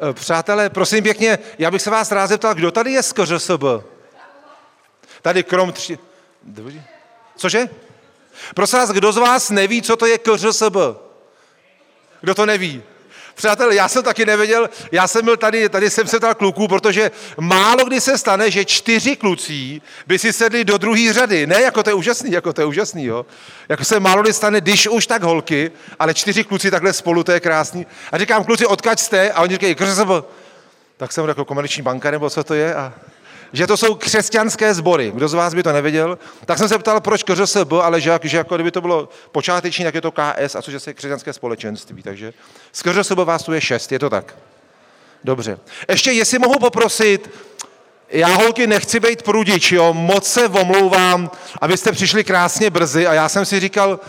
Eh, Přátelé, prosím pěkně, já bych se vás rád zeptal, kdo tady je z KŘSB? Tady krom tři... Cože? Prosím vás, kdo z vás neví, co to je KŘSB? Kdo to neví? Přátelé, já jsem taky nevěděl, já jsem byl tady, tady jsem se ptal kluků, protože málo kdy se stane, že čtyři kluci by si sedli do druhé řady. Ne, jako to je úžasný, jako to je úžasný, jo. Jako se málo kdy stane, když už tak holky, ale čtyři kluci takhle spolu, to je krásný. A říkám, kluci, odkaď jste? A oni říkají, KŘSB. Tak jsem jako komerční banka, nebo co to je? A že to jsou křesťanské sbory. Kdo z vás by to nevěděl? Tak jsem se ptal, proč KŘSB, ale že, že jako kdyby to bylo počáteční, tak je to KS, a což je křesťanské společenství. Takže z KŘSB vás tu je šest, je to tak? Dobře. Ještě, jestli mohu poprosit, já holky nechci být prudič, jo, moc se omlouvám, abyste přišli krásně brzy a já jsem si říkal,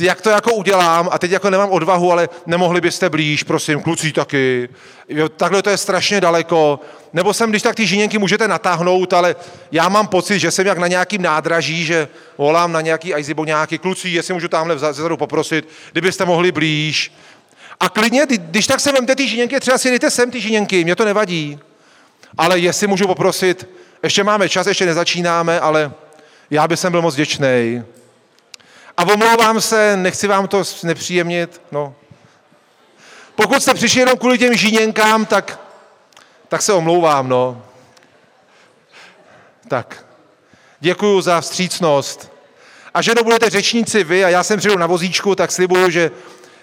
jak to jako udělám a teď jako nemám odvahu, ale nemohli byste blíž, prosím, kluci taky. Jo, takhle to je strašně daleko. Nebo jsem, když tak ty žiněnky můžete natáhnout, ale já mám pocit, že jsem jak na nějakým nádraží, že volám na nějaký ajzibo nějaký kluci, jestli můžu tamhle vzadu poprosit, kdybyste mohli blíž. A klidně, když tak se vemte ty žiněnky, třeba si dejte sem ty žiněnky, mě to nevadí. Ale jestli můžu poprosit, ještě máme čas, ještě nezačínáme, ale já bych byl moc děčnej. A omlouvám se, nechci vám to nepříjemnit, no. Pokud jste přišli jenom kvůli těm žíněnkám, tak, tak se omlouvám, no. Tak, děkuji za vstřícnost. A že budete řečníci vy a já jsem přijdu na vozíčku, tak slibuju, že,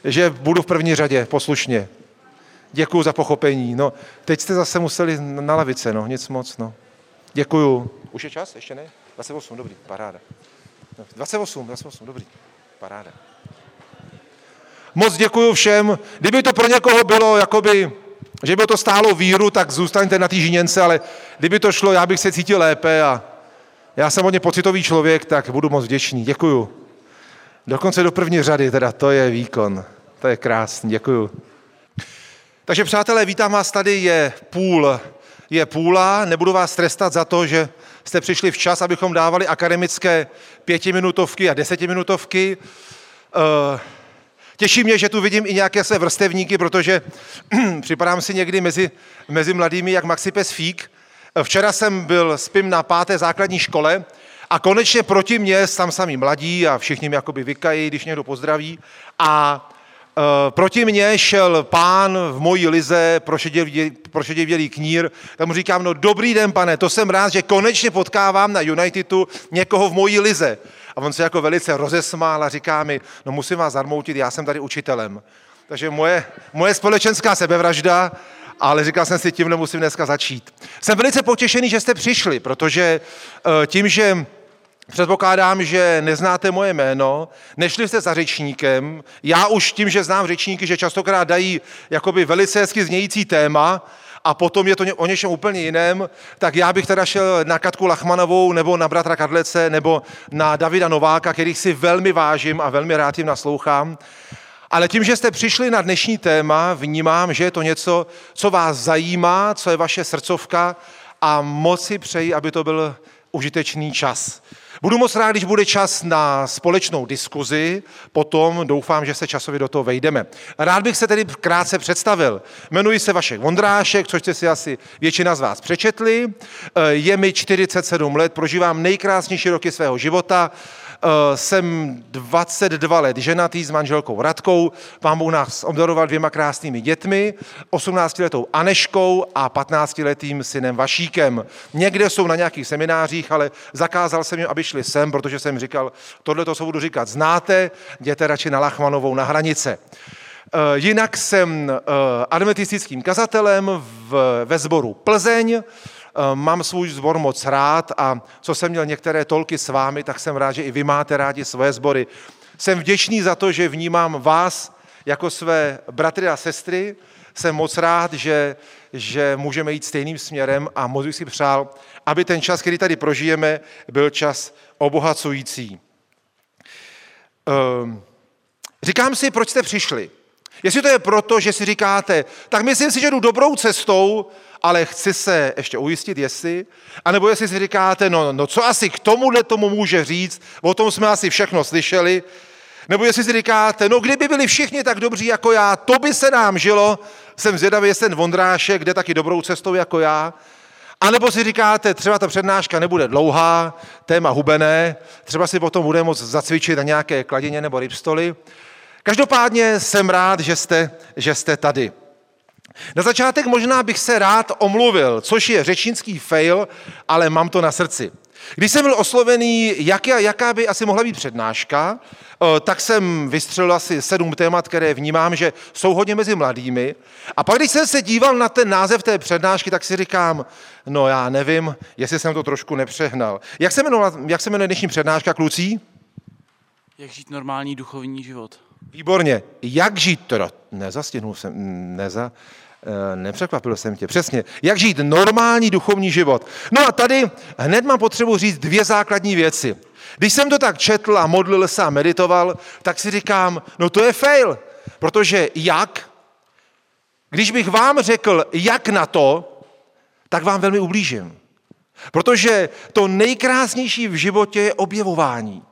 že budu v první řadě poslušně. Děkuji za pochopení. No, teď jste zase museli na lavice, no, nic moc, no. Děkuju. Už je čas? Ještě ne? 28, dobrý, paráda. 28, 28, dobrý. Paráda. Moc děkuji všem. Kdyby to pro někoho bylo, jakoby, že by to stálo víru, tak zůstaňte na té ale kdyby to šlo, já bych se cítil lépe a já jsem hodně pocitový člověk, tak budu moc vděčný. Děkuju. Dokonce do první řady, teda to je výkon. To je krásný, děkuju. Takže přátelé, vítám vás tady, je půl, je půla, nebudu vás trestat za to, že jste přišli včas, abychom dávali akademické pětiminutovky a desetiminutovky. Eh, těší mě, že tu vidím i nějaké své vrstevníky, protože připadám si někdy mezi, mezi mladými jak Maxi Pes Fík. Eh, včera jsem byl, spím na páté základní škole a konečně proti mně tam sami mladí a všichni mě jakoby vykají, když někdo pozdraví. A proti mně šel pán v mojí lize, prošedivělý knír, tak mu říkám, no dobrý den, pane, to jsem rád, že konečně potkávám na Unitedu někoho v mojí lize. A on se jako velice rozesmál a říká mi, no musím vás zarmoutit, já jsem tady učitelem. Takže moje, moje společenská sebevražda, ale říkal jsem si, tímhle musím dneska začít. Jsem velice potěšený, že jste přišli, protože eh, tím, že Předpokládám, že neznáte moje jméno, nešli jste za řečníkem. Já už tím, že znám řečníky, že častokrát dají jakoby velice hezky znějící téma a potom je to o něčem úplně jiném, tak já bych teda šel na Katku Lachmanovou nebo na bratra Kadlece nebo na Davida Nováka, kterých si velmi vážím a velmi rád jim naslouchám. Ale tím, že jste přišli na dnešní téma, vnímám, že je to něco, co vás zajímá, co je vaše srdcovka a moc si přeji, aby to byl užitečný čas. Budu moc rád, když bude čas na společnou diskuzi, potom doufám, že se časově do toho vejdeme. Rád bych se tedy krátce představil. Jmenuji se Vašek Vondrášek, což jste si asi většina z vás přečetli. Je mi 47 let, prožívám nejkrásnější roky svého života. Eh, jsem 22 let ženatý s manželkou Radkou, pán Bůh nás obdaroval dvěma krásnými dětmi, 18-letou Aneškou a 15-letým synem Vašíkem. Někde jsou na nějakých seminářích, ale zakázal jsem jim, aby šli sem, protože jsem říkal, tohle to, co budu říkat, znáte, jděte radši na Lachmanovou na hranice. Eh, jinak jsem eh, adventistickým kazatelem ve sboru Plzeň, mám svůj zbor moc rád a co jsem měl některé tolky s vámi, tak jsem rád, že i vy máte rádi svoje sbory. Jsem vděčný za to, že vnímám vás jako své bratry a sestry. Jsem moc rád, že, že můžeme jít stejným směrem a moc bych si přál, aby ten čas, který tady prožijeme, byl čas obohacující. Ehm, říkám si, proč jste přišli. Jestli to je proto, že si říkáte, tak myslím si, že jdu dobrou cestou, ale chci se ještě ujistit, jestli, anebo jestli si říkáte, no, no co asi k tomuhle tomu může říct, o tom jsme asi všechno slyšeli, nebo jestli si říkáte, no kdyby byli všichni tak dobří jako já, to by se nám žilo jsem zvědavý, jestli ten Vondrášek jde taky dobrou cestou jako já. A nebo si říkáte, třeba ta přednáška nebude dlouhá, téma hubené, třeba si potom bude moct zacvičit na nějaké kladině nebo rybstoli. Každopádně jsem rád, že jste, že jste tady. Na začátek možná bych se rád omluvil, což je řečnický fail, ale mám to na srdci. Když jsem byl oslovený, jak, jaká by asi mohla být přednáška, eh, tak jsem vystřelil asi sedm témat, které vnímám, že jsou hodně mezi mladými. A pak, když jsem se díval na ten název té přednášky, tak si říkám, no já nevím, jestli jsem to trošku nepřehnal. Jak se jmenuje, jak se jmenuje dnešní přednáška, klucí? Jak žít normální duchovní život. Výborně. Jak žít, teda nezastihnul jsem, neza, Eh, nepřekvapil jsem tě, přesně. Jak žít normální duchovní život. No a tady hned mám potřebu říct dvě základní věci. Když jsem to tak četl a modlil se a meditoval, tak si říkám, no to je fail, protože jak? Když bych vám řekl, jak na to, tak vám velmi ublížím. Protože to nejkrásnější v životě je objevování.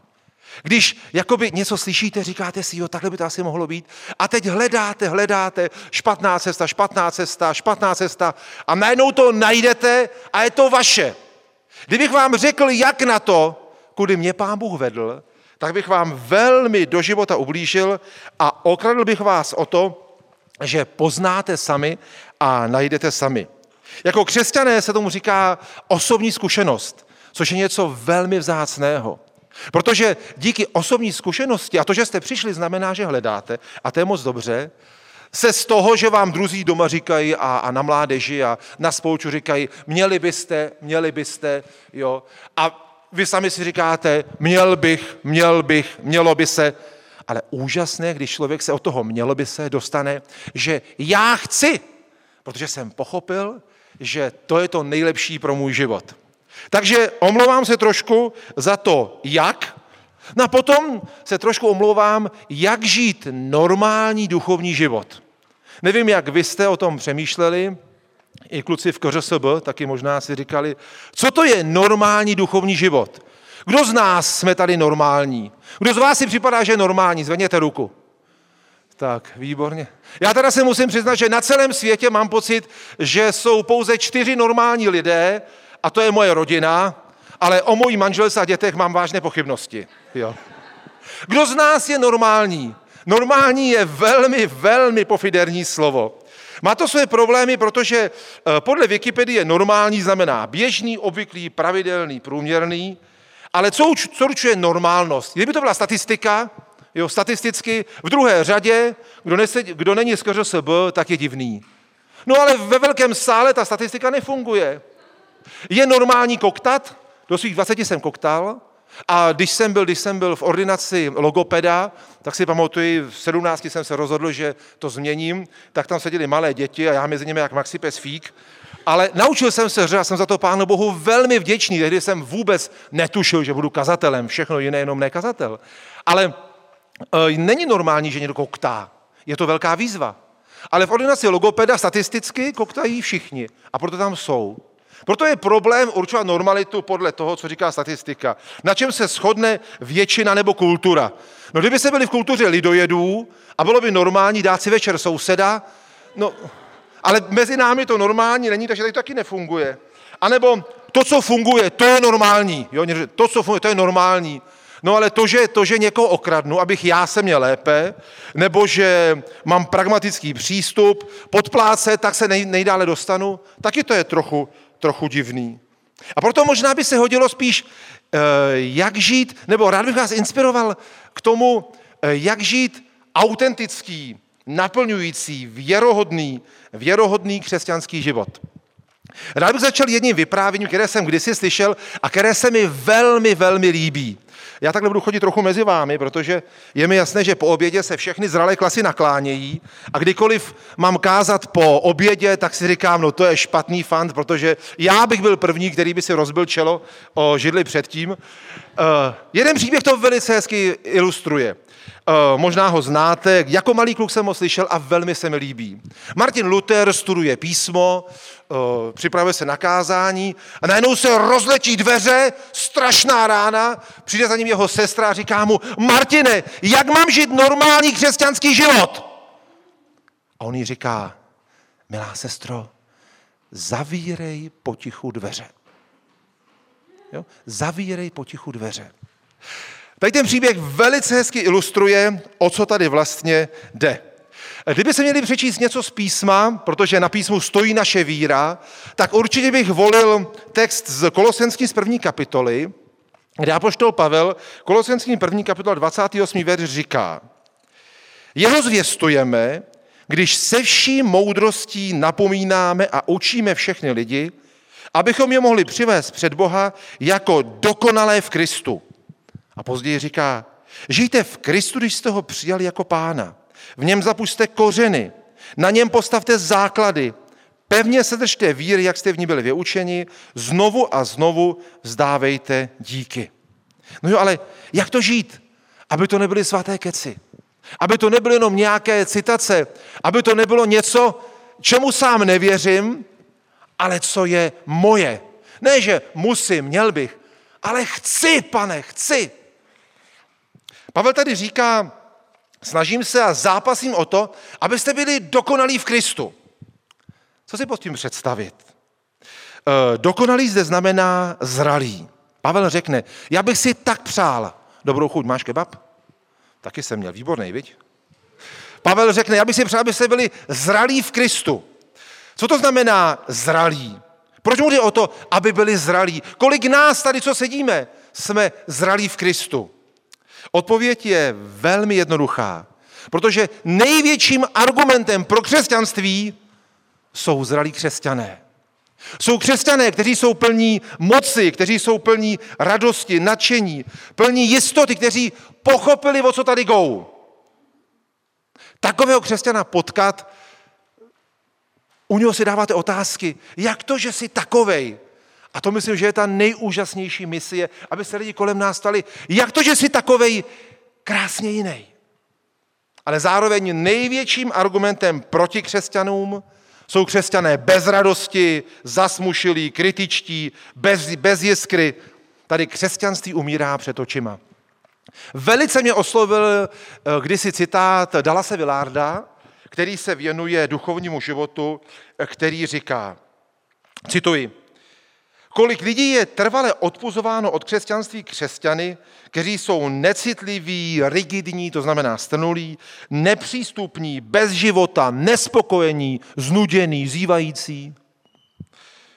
Když jakoby něco slyšíte, říkáte si, jo, takhle by to asi mohlo být. A teď hledáte, hledáte, špatná cesta, špatná cesta, špatná cesta a najednou to najdete a je to vaše. Kdybych vám řekl, jak na to, kudy mě pán Bůh vedl, tak bych vám velmi do života ublížil a okradl bych vás o to, že poznáte sami a najdete sami. Jako křesťané se tomu říká osobní zkušenost, což je něco velmi vzácného. Protože díky osobní zkušenosti a to, že jste přišli, znamená, že hledáte, a to je moc dobře, se z toho, že vám druzí doma říkají a, a na mládeži a na spolču říkají, měli byste, měli byste, jo. A vy sami si říkáte, měl bych, měl bych, mělo by se. Ale úžasné, když člověk se od toho mělo by se dostane, že já chci, protože jsem pochopil, že to je to nejlepší pro můj život. Takže omlouvám se trošku za to, jak. No a potom se trošku omlouvám, jak žít normální duchovní život. Nevím, jak vy jste o tom přemýšleli, i kluci v KŘSB taky možná si říkali, co to je normální duchovní život. Kdo z nás jsme tady normální? Kdo z vás si připadá, že je normální? Zvedněte ruku. Tak, výborně. Já teda se musím přiznat, že na celém světě mám pocit, že jsou pouze čtyři normální lidé, a to je moje rodina, ale o mojí manželce a dětech mám vážné pochybnosti. Jo. Kdo z nás je normální? Normální je velmi, velmi pofiderní slovo. Má to své problémy, protože eh, podle Wikipedie normální znamená běžný, obvyklý, pravidelný, průměrný, ale co, co určuje normálnost? Kdyby to byla statistika, jo, statisticky v druhé řadě, kdo, nese, kdo není z SB, tak je divný. No ale ve velkém sále ta statistika nefunguje. Je normální koktat? Do svých 20 jsem koktal. A když jsem byl, když jsem byl v ordinaci logopeda, tak si pamatuju, v 17 jsem se rozhodl, že to změním, tak tam seděli malé děti a já mezi nimi jak Maxi Pes Fík. Ale naučil jsem se že jsem za to Pánu Bohu velmi vděčný, tehdy jsem vůbec netušil, že budu kazatelem, všechno jiné, jenom ne kazatel. Ale e, není normální, že někdo koktá. Je to velká výzva. Ale v ordinaci logopeda statisticky koktají všichni a proto tam jsou. Proto je problém určovat normalitu podle toho, co říká statistika. Na čem se shodne většina nebo kultura. No kdyby se byli v kultuře lidojedů a bylo by normální dát si večer souseda, no, ale mezi námi to normální není, takže to taky nefunguje. A nebo to, co funguje, to je normální. Jo? To, co funguje, to je normální. No ale to že, to, že někoho okradnu, abych já se měl lépe, nebo že mám pragmatický přístup, podpláce, tak se nej, nejdále dostanu, taky to je trochu trochu divný. A proto možná by se hodilo spíš, eh, jak žít, nebo rád bych vás inspiroval k tomu, eh, jak žít autentický, naplňující, věrohodný, věrohodný křesťanský život. Rád bych začal jedním vyprávěním, které jsem kdysi slyšel a které se mi velmi, velmi líbí. Já takhle budu chodit trochu mezi vámi, protože je mi jasné, že po obědě se všechny zralé klasy naklánějí a kdykoliv mám kázat po obědě, tak si říkám, no to je špatný fant, protože já bych byl první, který by si rozbil čelo o židli předtím. Uh, jeden příběh to velice hezky ilustruje. Uh, možná ho znáte, jako malý kluk jsem ho slyšel a velmi se mi líbí. Martin Luther studuje písmo, připravuje se na kázání a najednou se rozletí dveře, strašná rána, přijde za ním jeho sestra a říká mu, Martine, jak mám žít normální křesťanský život? A on jí říká, milá sestro, zavírej potichu dveře. Jo? Zavírej potichu dveře. Tady ten příběh velice hezky ilustruje, o co tady vlastně jde. Kdyby se měli přečíst něco z písma, protože na písmu stojí naše víra, tak určitě bych volil text z Kolosenský z první kapitoly, kde apoštol Pavel, Kolosenský první kapitola 28. verš říká, jeho zvěstujeme, když se vší moudrostí napomínáme a učíme všechny lidi, abychom je mohli přivést před Boha jako dokonalé v Kristu. A později říká, žijte v Kristu, když jste ho přijali jako pána. V něm zapuste kořeny, na něm postavte základy, pevně se držte víry, jak jste v ní byli vyučeni, znovu a znovu vzdávejte díky. No jo, ale jak to žít? Aby to nebyly svaté keci. Aby to nebyly jenom nějaké citace. Aby to nebylo něco, čemu sám nevěřím, ale co je moje. Ne, že musím, měl bych, ale chci, pane, chci. Pavel tady říká, snažím se a zápasím o to, abyste byli dokonalí v Kristu. Co si pod tím představit? E, dokonalý zde znamená zralý. Pavel řekne, já bych si tak přál. Dobrou chuť, máš kebab? Taky jsem měl, výborný, viď? Pavel řekne, já bych si přál, abyste byli zralí v Kristu. Co to znamená zralí? Proč mu jde o to, aby byli zralí? Kolik nás tady, co sedíme, jsme zralí v Kristu? Odpověď je velmi jednoduchá, protože největším argumentem pro křesťanství jsou zralí křesťané. Jsou křesťané, kteří jsou plní moci, kteří jsou plní radosti, nadšení, plní jistoty, kteří pochopili, o co tady jdou. Takového křesťana potkat, u něho si dáváte otázky, jak to, že jsi takovej? A to myslím, že je ta nejúžasnější misie, aby se lidi kolem nás stali. Jak to, že jsi takovej krásně jiný? Ale zároveň největším argumentem proti křesťanům jsou křesťané bez radosti, zasmušilí, kritičtí, bez, bez jiskry. Tady křesťanství umírá před očima. Velice mě oslovil eh, kdysi citát Dalase Villarda, který se věnuje duchovnímu životu, eh, který říká, cituji, Kolik lidí je trvale odpuzováno od křesťanství křesťany, kteří jsou necitliví, rigidní, to znamená strnulí, nepřístupní, bez života, nespokojení, znudění, zývající.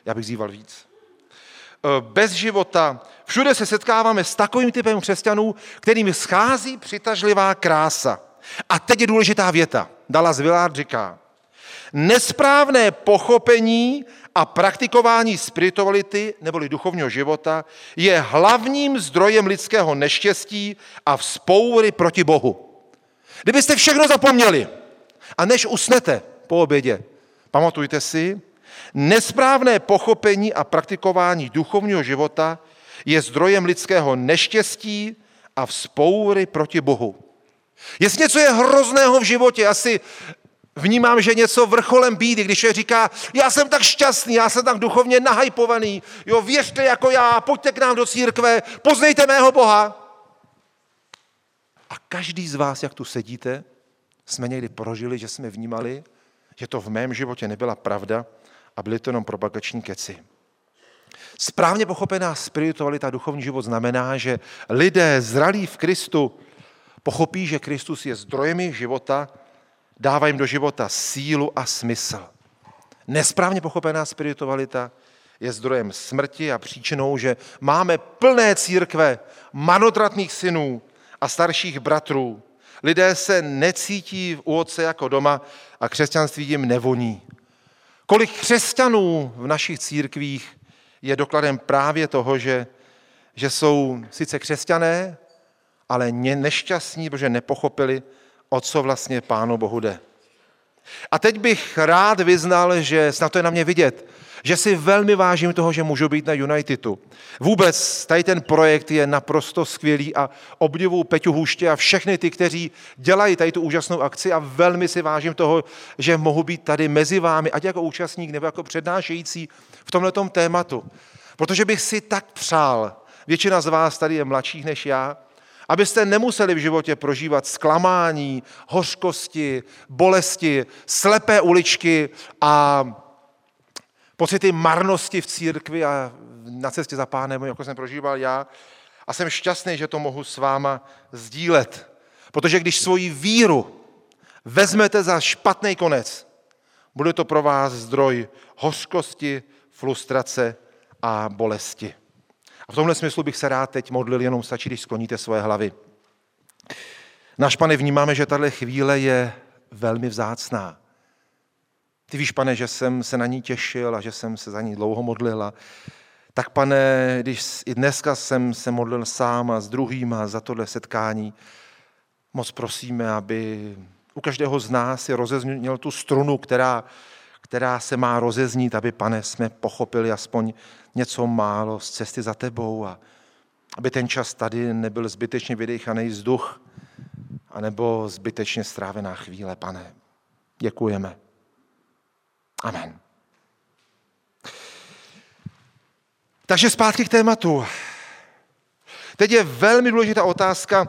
Já bych zýval víc. E, bez života. Všude se setkáváme s takovým typem křesťanů, kterým schází přitažlivá krása. A teď je důležitá věta. Dala Zvillard říká, nesprávné pochopení a praktikování spirituality neboli duchovního života je hlavním zdrojem lidského neštěstí a vzpoury proti Bohu. Kdybyste všechno zapomněli a než usnete po obědě, pamatujte si, nesprávné pochopení a praktikování duchovního života je zdrojem lidského neštěstí a vzpoury proti Bohu. Jestli něco je hrozného v životě, asi Vnímám, že něco vrcholem bídy, když je říká, já jsem tak šťastný, já jsem tak duchovně nahajpovaný, jo, věřte jako já, pojďte k nám do církve, poznejte mého Boha. A každý z vás, jak tu sedíte, jsme někdy prožili, že jsme vnímali, že to v mém životě nebyla pravda a byly to jenom propagační keci. Správně pochopená spiritualita, duchovní život znamená, že lidé zralí v Kristu pochopí, že Kristus je zdrojem života dává jim do života sílu a smysl. Nesprávně pochopená spiritualita je zdrojem smrti a příčinou, že máme plné církve manotratných synů a starších bratrů. Lidé se necítí u otce jako doma a křesťanství jim nevoní. Kolik křesťanů v našich církvích je dokladem právě toho, že, že jsou sice křesťané, ale nešťastní, protože nepochopili, o co vlastně Pánu Bohu jde. A teď bych rád vyznal, že snad to je na mě vidět, že si velmi vážím toho, že můžu být na Unitedu. Vůbec tady ten projekt je naprosto skvělý a obdivuju Peťu Hůště a všechny ty, kteří dělají tady tu úžasnou akci a velmi si vážím toho, že mohu být tady mezi vámi, ať jako účastník nebo jako přednášející v tomto tématu. Protože bych si tak přál, většina z vás tady je mladších než já, Abyste nemuseli v životě prožívat zklamání, hořkosti, bolesti, slepé uličky a pocity marnosti v církvi a na cestě za pánem, jako jsem prožíval já. A jsem šťastný, že to mohu s váma sdílet. Protože když svoji víru vezmete za špatný konec, bude to pro vás zdroj hořkosti, frustrace a bolesti. A v tomhle smyslu bych se rád teď modlil, jenom stačí, když skloníte svoje hlavy. Náš pane, vnímáme, že tahle chvíle je velmi vzácná. Ty víš, pane, že jsem se na ní těšil a že jsem se za ní dlouho modlil. Tak, pane, když i dneska jsem se modlil sám a s druhýma za tohle setkání, moc prosíme, aby u každého z nás si rozezněl tu strunu, která, která se má rozeznít, aby, pane, jsme pochopili aspoň něco málo z cesty za tebou a aby ten čas tady nebyl zbytečně vydechaný vzduch, anebo zbytečně strávená chvíle, pane. Děkujeme. Amen. Takže zpátky k tématu. Teď je velmi důležitá otázka,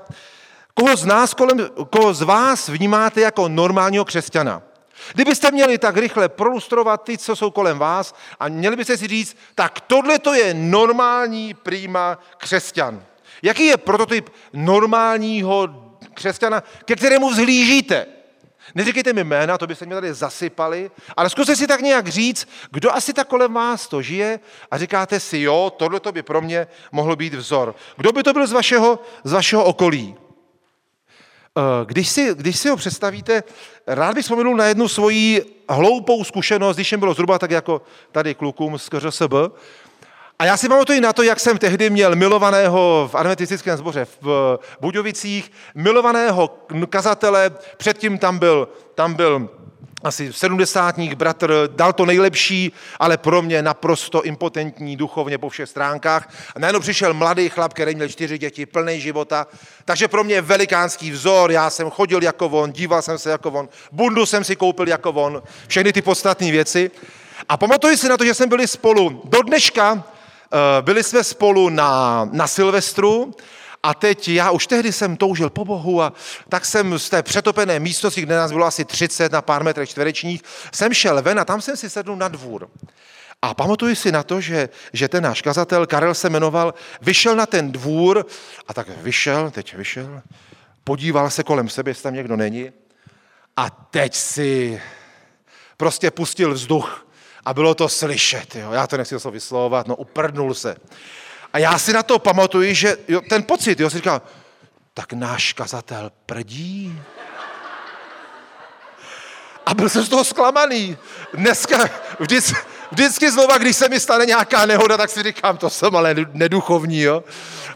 koho z nás, kolem, koho z vás vnímáte jako normálního křesťana. Kdybyste měli tak rychle prolustrovat ty, co jsou kolem vás a měli byste si říct, tak tohle to je normální prýma křesťan. Jaký je prototyp normálního křesťana, ke kterému vzhlížíte? Neříkejte mi jména, to byste mě tady zasypali, ale zkuste si tak nějak říct, kdo asi tak kolem vás to žije a říkáte si, jo, tohle by pro mě mohlo být vzor. Kdo by to byl z vašeho, z vašeho okolí? Eh, když si, když si ho představíte, rád bych vzpomenul na jednu svoji hloupou zkušenost, když jim bylo zhruba tak jako tady klukům z KŘSB. A já si pamatuju na to, jak jsem tehdy měl milovaného v adventistickém sboře v Budějovicích, milovaného kazatele, předtím tam byl, tam byl asi sedmdesátník bratr, dal to nejlepší, ale pro mě naprosto impotentní duchovně po všech stránkách. A najednou přišel mladý chlap, který měl čtyři děti, plný života. Takže pro mě velikánský vzor, já jsem chodil jako on, díval jsem se jako on, bundu jsem si koupil jako on, všechny ty podstatné věci. A pamatuju si na to, že jsme byli spolu do dneška, eh, byli jsme spolu na, na Silvestru a teď já už tehdy jsem toužil po Bohu a tak jsem z té přetopené místnosti, kde nás bylo asi 30 na pár metrech čtverečních, jsem šel ven a tam jsem si sedl na dvůr. A pamatuju si na to, že, že ten náš kazatel, Karel se jmenoval, vyšel na ten dvůr a tak vyšel, teď vyšel, podíval se kolem sebe, jestli tam někdo není a teď si prostě pustil vzduch a bylo to slyšet. Jo. Já to nechci to vyslovovat, no uprdnul se. A já si na to pamatuju, že jo, ten pocit, jo, si říkal, tak náš kazatel prdí. A byl jsem z toho zklamaný. Dneska, vždycky, vždycky znova, když se mi stane nějaká nehoda, tak si říkám, to jsem ale neduchovní, jo.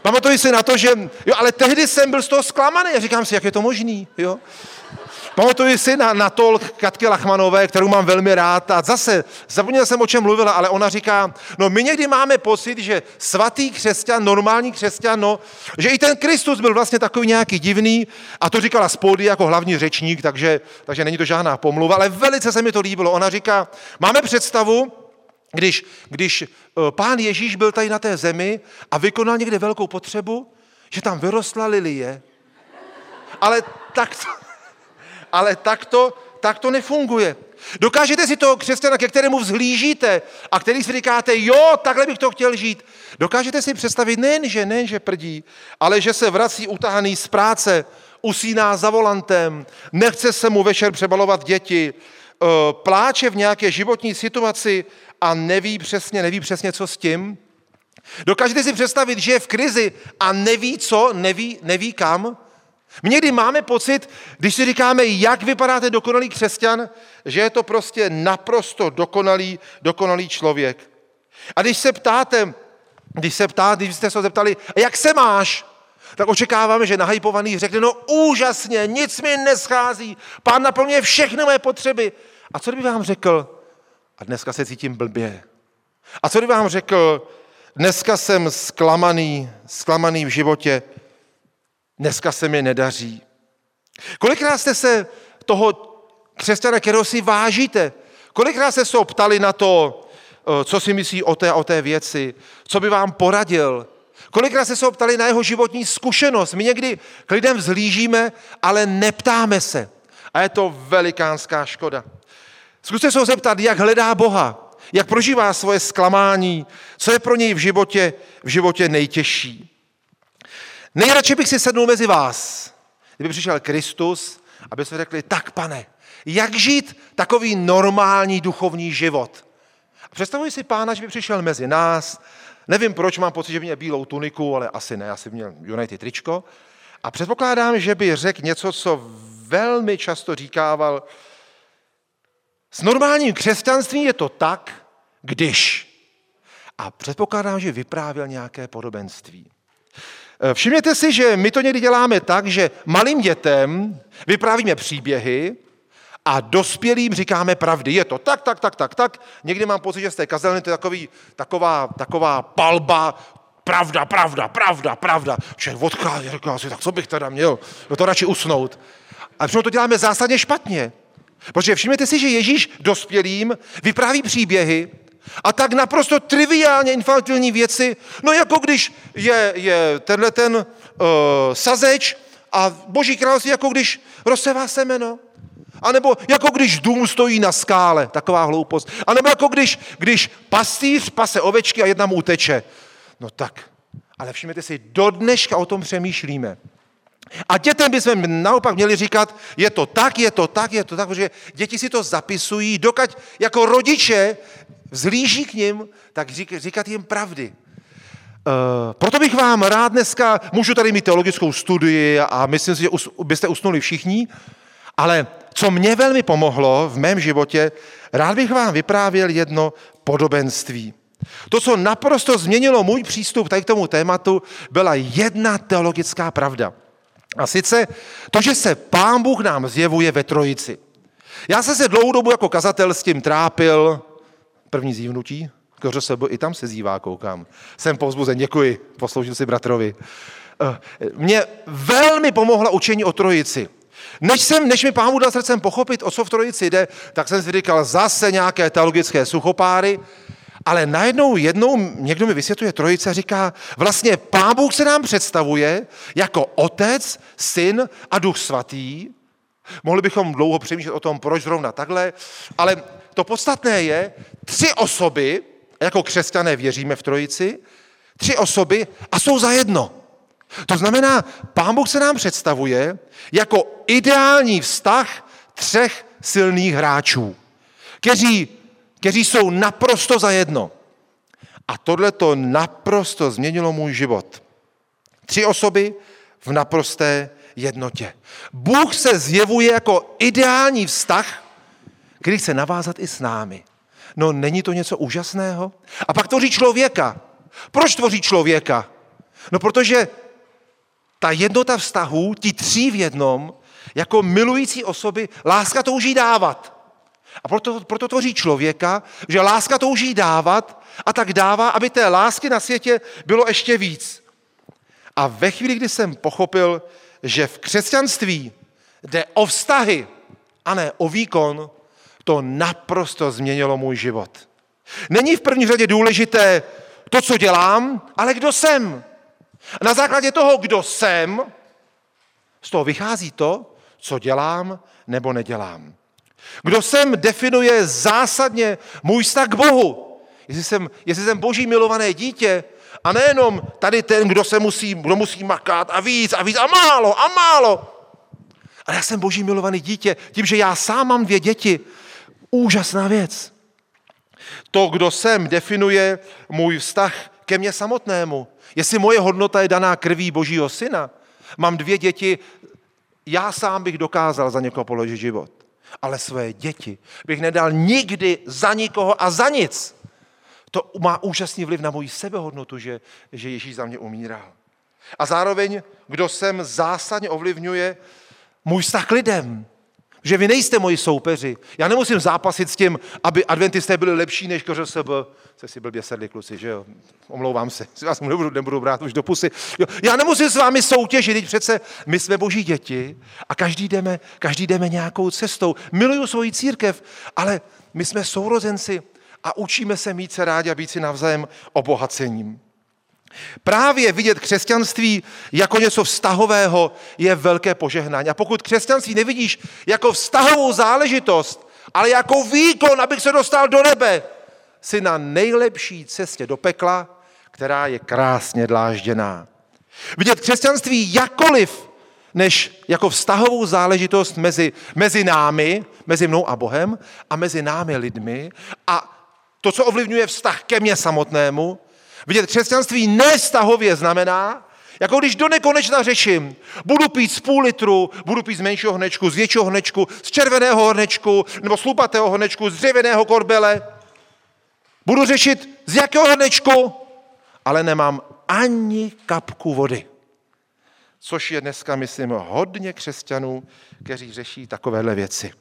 Pamatuju si na to, že, jo, ale tehdy jsem byl z toho zklamaný a říkám si, jak je to možný, jo. Pamatuji si na, na tol Katky Lachmanové, kterou mám velmi rád a zase zapomněl jsem, o čem mluvila, ale ona říká, no my někdy máme pocit, že svatý křesťan, normální křesťan, no, že i ten Kristus byl vlastně takový nějaký divný a to říkala Spody jako hlavní řečník, takže, takže není to žádná pomluva, ale velice se mi to líbilo. Ona říká, máme představu, když, když eh, pán Ježíš byl tady na té zemi a vykonal někde velkou potřebu, že tam vyrostla lilie. Ale tak to, ale tak to, tak to nefunguje. Dokážete si toho křesťana, ke kterému vzhlížíte a který si říkáte, jo, takhle bych to chtěl žít. Dokážete si představit nejen, že nejen, že prdí, ale že se vrací utahaný z práce, usíná za volantem, nechce se mu večer přebalovat děti, eh, pláče v nějaké životní situaci a neví přesně, neví přesně, co s tím. Dokážete si představit, že je v krizi a neví co, neví, neví kam. My někdy máme pocit, když si říkáme, jak vypadá ten dokonalý křesťan, že je to prostě naprosto dokonalý, dokonalý člověk. A když se ptáte, když se ptáte, když jste se zeptali, jak se máš, tak očekáváme, že nahypovaný řekne, no úžasně, nic mi neschází, pán naplňuje všechny mé potřeby. A co kdyby vám řekl, a dneska se cítím blbě. A co kdyby vám řekl, dneska jsem zklamaný, zklamaný v životě, dneska se mi nedaří. Kolikrát jste se toho křesťana, kterého si vážíte, kolikrát jste se ho ptali na to, eh, co si myslí o té, o té věci, co by vám poradil. Kolikrát se se ptali na jeho životní zkušenost. My někdy k lidem vzhlížíme, ale neptáme se. A je to velikánská škoda. Zkuste se ho zeptat, jak hledá Boha, jak prožívá svoje zklamání, co je pro něj v životě, v životě nejtěžší. Nejradši bych si sednul mezi vás, kdyby přišel Kristus, aby jsme řekli, tak pane, jak žít takový normální duchovní život. Představuji si pána, že by přišel mezi nás, nevím proč, mám pocit, že by měl bílou tuniku, ale asi ne, asi měl United tričko. A předpokládám, že by řekl něco, co velmi často říkával. S normálním křesťanstvím je to tak, když. A předpokládám, že vyprávěl nějaké podobenství. Eh, všimněte si, že my to někdy děláme tak, že malým dětem vyprávíme příběhy a dospělým říkáme pravdy. Je to tak, tak, tak, tak, tak. Někdy mám pocit, že z té kazelny to je takový, taková, taková palba, pravda, pravda, pravda, pravda. Člověk odchází, říká si, tak co bych teda měl? No to radši usnout. A přitom to děláme zásadně špatně. Protože všimněte si, že Ježíš dospělým vypráví příběhy, a tak naprosto triviálně infantilní věci, no jako když je, je tenhle ten uh, sazeč a boží království, jako když rozsevá semeno. A nebo jako když dům stojí na skále, taková hloupost. A nebo jako když, když pastýř pase ovečky a jedna mu uteče. No tak, ale všimněte si, do dneška o tom přemýšlíme. A dětem bychom naopak měli říkat, je to tak, je to tak, je to tak, protože děti si to zapisují, dokud jako rodiče vzlíží k ním, tak říkat jim pravdy. Uh, proto bych vám rád dneska, můžu tady mít teologickou studii a myslím si, že us, byste usnuli všichni, ale co mě velmi pomohlo v mém životě, rád bych vám vyprávěl jedno podobenství. To, co naprosto změnilo můj přístup tady k tomu tématu, byla jedna teologická pravda. A sice to, že se Pán Bůh nám zjevuje ve trojici. Já jsem se dlouhou dobu jako kazatel s tím trápil, první zívnutí, koře se i tam se zívá, koukám. Jsem povzbuzen, děkuji, posloužil si bratrovi. Eh, mě velmi pomohla učení o trojici. Než, jsem, než mi pán dal srdcem pochopit, o co v trojici jde, tak jsem si říkal zase nějaké teologické suchopáry, ale najednou jednou někdo mi vysvětluje trojice a říká, vlastně pán Bůh se nám představuje jako otec, syn a duch svatý. Mohli bychom dlouho přemýšlet o tom, proč zrovna takhle, ale to podstatné je, tři osoby, jako křesťané věříme v trojici, tři osoby a jsou za jedno. To znamená, Pán Bůh se nám představuje jako ideální vztah třech silných hráčů, kteří, kteří jsou naprosto za jedno. A tohle to naprosto změnilo můj život. Tři osoby v naprosté jednotě. Bůh se zjevuje jako ideální vztah, který chce navázat i s námi. No není to něco úžasného? A pak tvoří člověka. Proč tvoří člověka? No protože ta jednota vztahů, ti tří v jednom, jako milující osoby, láska touží dávat. A proto, proto tvoří člověka, že láska touží dávat a tak dává, aby té lásky na světě bylo ještě víc. A ve chvíli, kdy jsem pochopil, že v křesťanství jde o vztahy a ne o výkon, to naprosto změnilo můj život. Není v první řadě důležité to, co dělám, ale kdo jsem. Na základě toho, kdo jsem, z toho vychází to, co dělám nebo nedělám. Kdo jsem, definuje zásadně můj vztah k Bohu. Jestli jsem, jestli jsem boží milované dítě, a nejenom tady ten, kdo se musí, kdo musí makat a víc a víc a málo a málo. Ale já jsem boží milovaný dítě, tím, že já sám mám dvě děti. Úžasná věc. To, kdo jsem, definuje můj vztah ke mně samotnému. Jestli moje hodnota je daná krví Božího syna, mám dvě děti, já sám bych dokázal za někoho položit život. Ale své děti bych nedal nikdy za nikoho a za nic. To má úžasný vliv na moji sebehodnotu, že, že Ježíš za mě umíral. A zároveň, kdo jsem zásadně ovlivňuje můj vztah k lidem. Že vy nejste moji soupeři. Já nemusím zápasit s tím, aby adventisté byli lepší než KŘSB. Se si blbě sedli kluci, že jo? Omlouvám se, si vás nebudu, nebudu brát už do pusy. Jo. Já nemusím s vámi soutěžit, teď přece my jsme boží děti a každý jdeme, každý jdeme nějakou cestou. Miluju svoji církev, ale my jsme sourozenci a učíme se mít se rádi a být si navzájem obohacením. Právě vidět křesťanství jako něco vztahového je velké požehnání. A pokud křesťanství nevidíš jako vztahovou záležitost, ale jako výkon, abych se dostal do nebe, jsi na nejlepší cestě do pekla, která je krásně dlážděná. Vidět křesťanství jakoliv, než jako vztahovou záležitost mezi, mezi námi, mezi mnou a Bohem a mezi námi lidmi a to, co ovlivňuje vztah ke mně samotnému, vidět křesťanství nestahově znamená, jako když do nekonečna řeším, budu pít z půl litru, budu pít z menšího hnečku, z většího hnečku, z červeného hnečku, nebo z lupatého hnečku, z dřevěného korbele. Budu řešit z jakého hnečku, ale nemám ani kapku vody. Což je dneska, myslím, hodně křesťanů, kteří řeší takovéhle věci.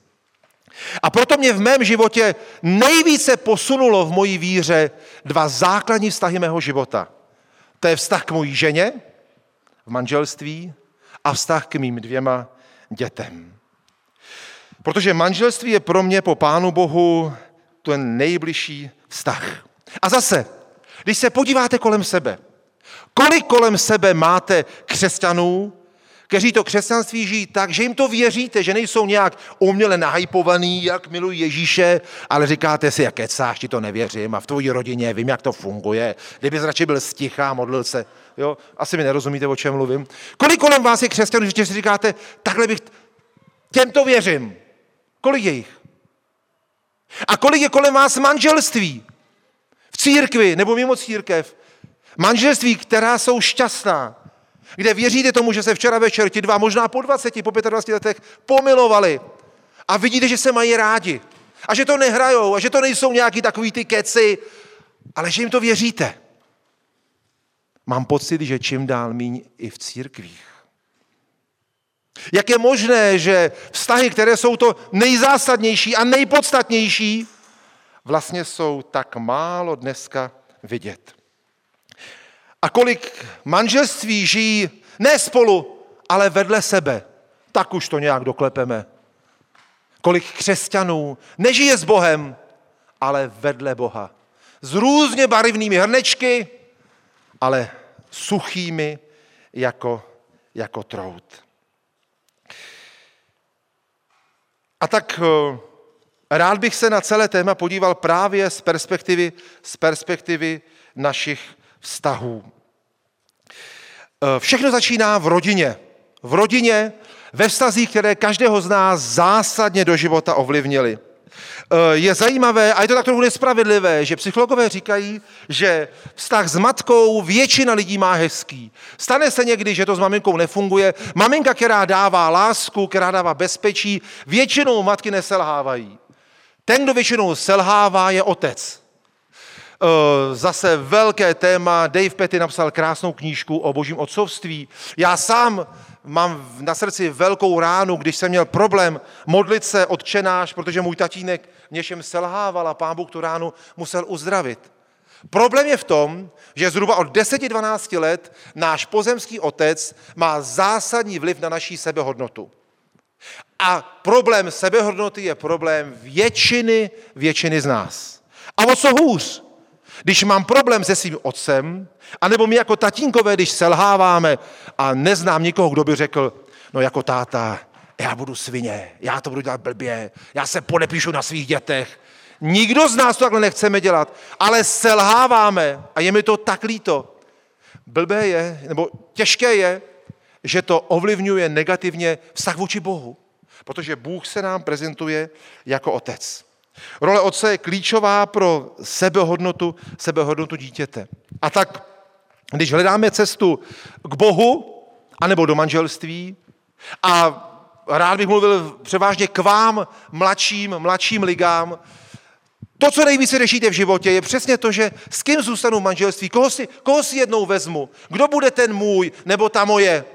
A proto mě v mém životě nejvíce posunulo v mojí víře dva základní vztahy mého života. To je vztah k mojí ženě v manželství a vztah k mým dvěma dětem. Protože manželství je pro mě po Pánu Bohu ten nejbližší vztah. A zase, když se podíváte kolem sebe, kolik kolem sebe máte křesťanů, kteří to křesťanství žijí tak, že jim to věříte, že nejsou nějak uměle nahypovaný, jak milují Ježíše, ale říkáte si, jak kecáš, ti to nevěřím a v tvojí rodině vím, jak to funguje. Kdyby radši byl stichá, modlil se. Jo? Asi mi nerozumíte, o čem mluvím. Kolik kolem vás je křesťanů, že si říkáte, takhle bych, těm to věřím. Kolik je jich? A kolik je kolem vás manželství? V církvi nebo mimo církev? Manželství, která jsou šťastná, kde věříte tomu, že se včera večer ti dva, možná po 20, po 25 letech pomilovali a vidíte, že se mají rádi a že to nehrajou a že to nejsou nějaký takový ty keci, ale že jim to věříte. Mám pocit, že čím dál míň i v církvích. Jak je možné, že vztahy, které jsou to nejzásadnější a nejpodstatnější, vlastně jsou tak málo dneska vidět. A kolik manželství žijí ne spolu, ale vedle sebe. Tak už to nějak doklepeme. Kolik křesťanů nežije s Bohem, ale vedle Boha. S různě barevnými hrnečky, ale suchými jako, jako trout. A tak eh, rád bych se na celé téma podíval právě z perspektivy, z perspektivy našich vztahů. Eh, všechno začíná v rodině. V rodině, ve vztazích, které každého z nás zásadně do života ovlivnili. Eh, je zajímavé, a je to tak trochu nespravedlivé, že psychologové říkají, že vztah s matkou většina lidí má hezký. Stane se někdy, že to s maminkou nefunguje. Maminka, která dává lásku, která dává bezpečí, většinou matky neselhávají. Ten, kdo většinou selhává, je otec. Eh, zase velké téma. Dave Petty napsal krásnou knížku o božím otcovství. Já sám mám na srdci velkou ránu, když jsem měl problém modlit se odčenáš, protože můj tatínek něčem selhával a pán Bůh tu ránu musel uzdravit. Problém je v tom, že zhruba od 10-12 let náš pozemský otec má zásadní vliv na naší sebehodnotu. A problém sebehodnoty je problém většiny, většiny z nás. A o co hůř? Když mám problém se svým otcem, anebo my jako tatínkové, když selháváme a neznám nikoho, kdo by řekl, no jako táta, já budu svině, já to budu dělat blbě, já se podepíšu na svých dětech. Nikdo z nás to takhle nechceme dělat, ale selháváme a je mi to tak líto. Blbé je, nebo těžké je, že to ovlivňuje negativně vztah vůči Bohu, protože Bůh se nám prezentuje jako otec. Role otce je klíčová pro sebehodnotu, sebehodnotu dítěte. A tak, když hledáme cestu k Bohu, anebo do manželství, a rád bych mluvil převážně k vám, mladším, mladším ligám, to, co nejvíce řešíte v životě, je přesně to, že s kým zůstanu v manželství, koho si, koho si jednou vezmu, kdo bude ten můj nebo ta moje.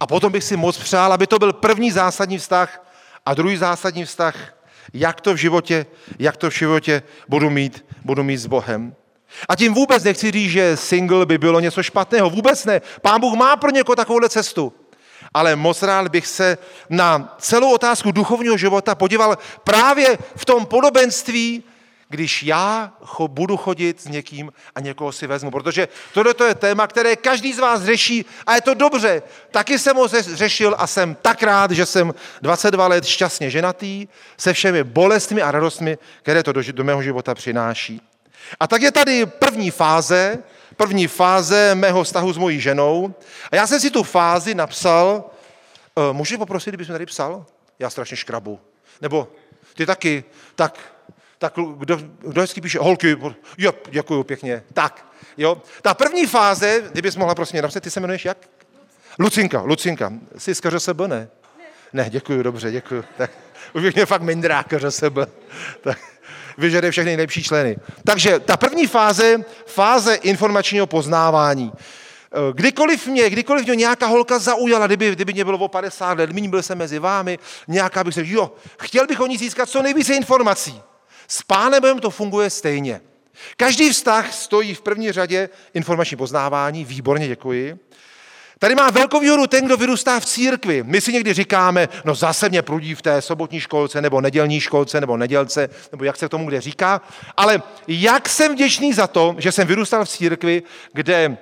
A potom bych si moc přál, aby to byl první zásadní vztah a druhý zásadní vztah jak to v životě, jak to v životě budu mít, budu mít s Bohem. A tím vůbec nechci říct, že single by bylo něco špatného. Vůbec ne. Pán Bůh má pro někoho takovouhle cestu. Ale moc rád bych se na celou otázku duchovního života podíval právě v tom podobenství, když já cho, budu chodit s někým a někoho si vezmu. Protože tohle je téma, které každý z vás řeší a je to dobře. Taky jsem ho řešil a jsem tak rád, že jsem 22 let šťastně ženatý se všemi bolestmi a radostmi, které to do, do mého života přináší. A tak je tady první fáze, první fáze mého vztahu s mojí ženou. A já jsem si tu fázi napsal, uh, můžu poprosit, kdybych tady psal? Já strašně škrabu. Nebo ty taky, tak tak kdo, kdo hezky píše, holky, jo, děkuju pěkně, tak, jo. Ta první fáze, kdybys mohla prostě napsat, ty se jmenuješ jak? Lucinka, Lucinka, jsi z KŘSB, ne? Ne, ne děkuju, dobře, děkuju. Tak, už bych mě fakt mindrá KŘSB. Tak, vyžaduje všechny nejlepší členy. Takže ta první fáze, fáze informačního poznávání. Kdykoliv mě, kdykoliv mě nějaká holka zaujala, kdyby, kdyby mě bylo o 50 let, méně byl jsem mezi vámi, nějaká bych řekl, jo, chtěl bych o ní získat co nejvíce informací. S Pánem to funguje stejně. Každý vztah stojí v první řadě informační poznávání, výborně děkuji. Tady má velkou výhodu ten, kdo vyrůstá v církvi. My si někdy říkáme, no zase mě prudí v té sobotní školce, nebo nedělní školce, nebo nedělce, nebo jak se tomu kde říká. Ale jak jsem vděčný za to, že jsem vyrůstal v církvi, kde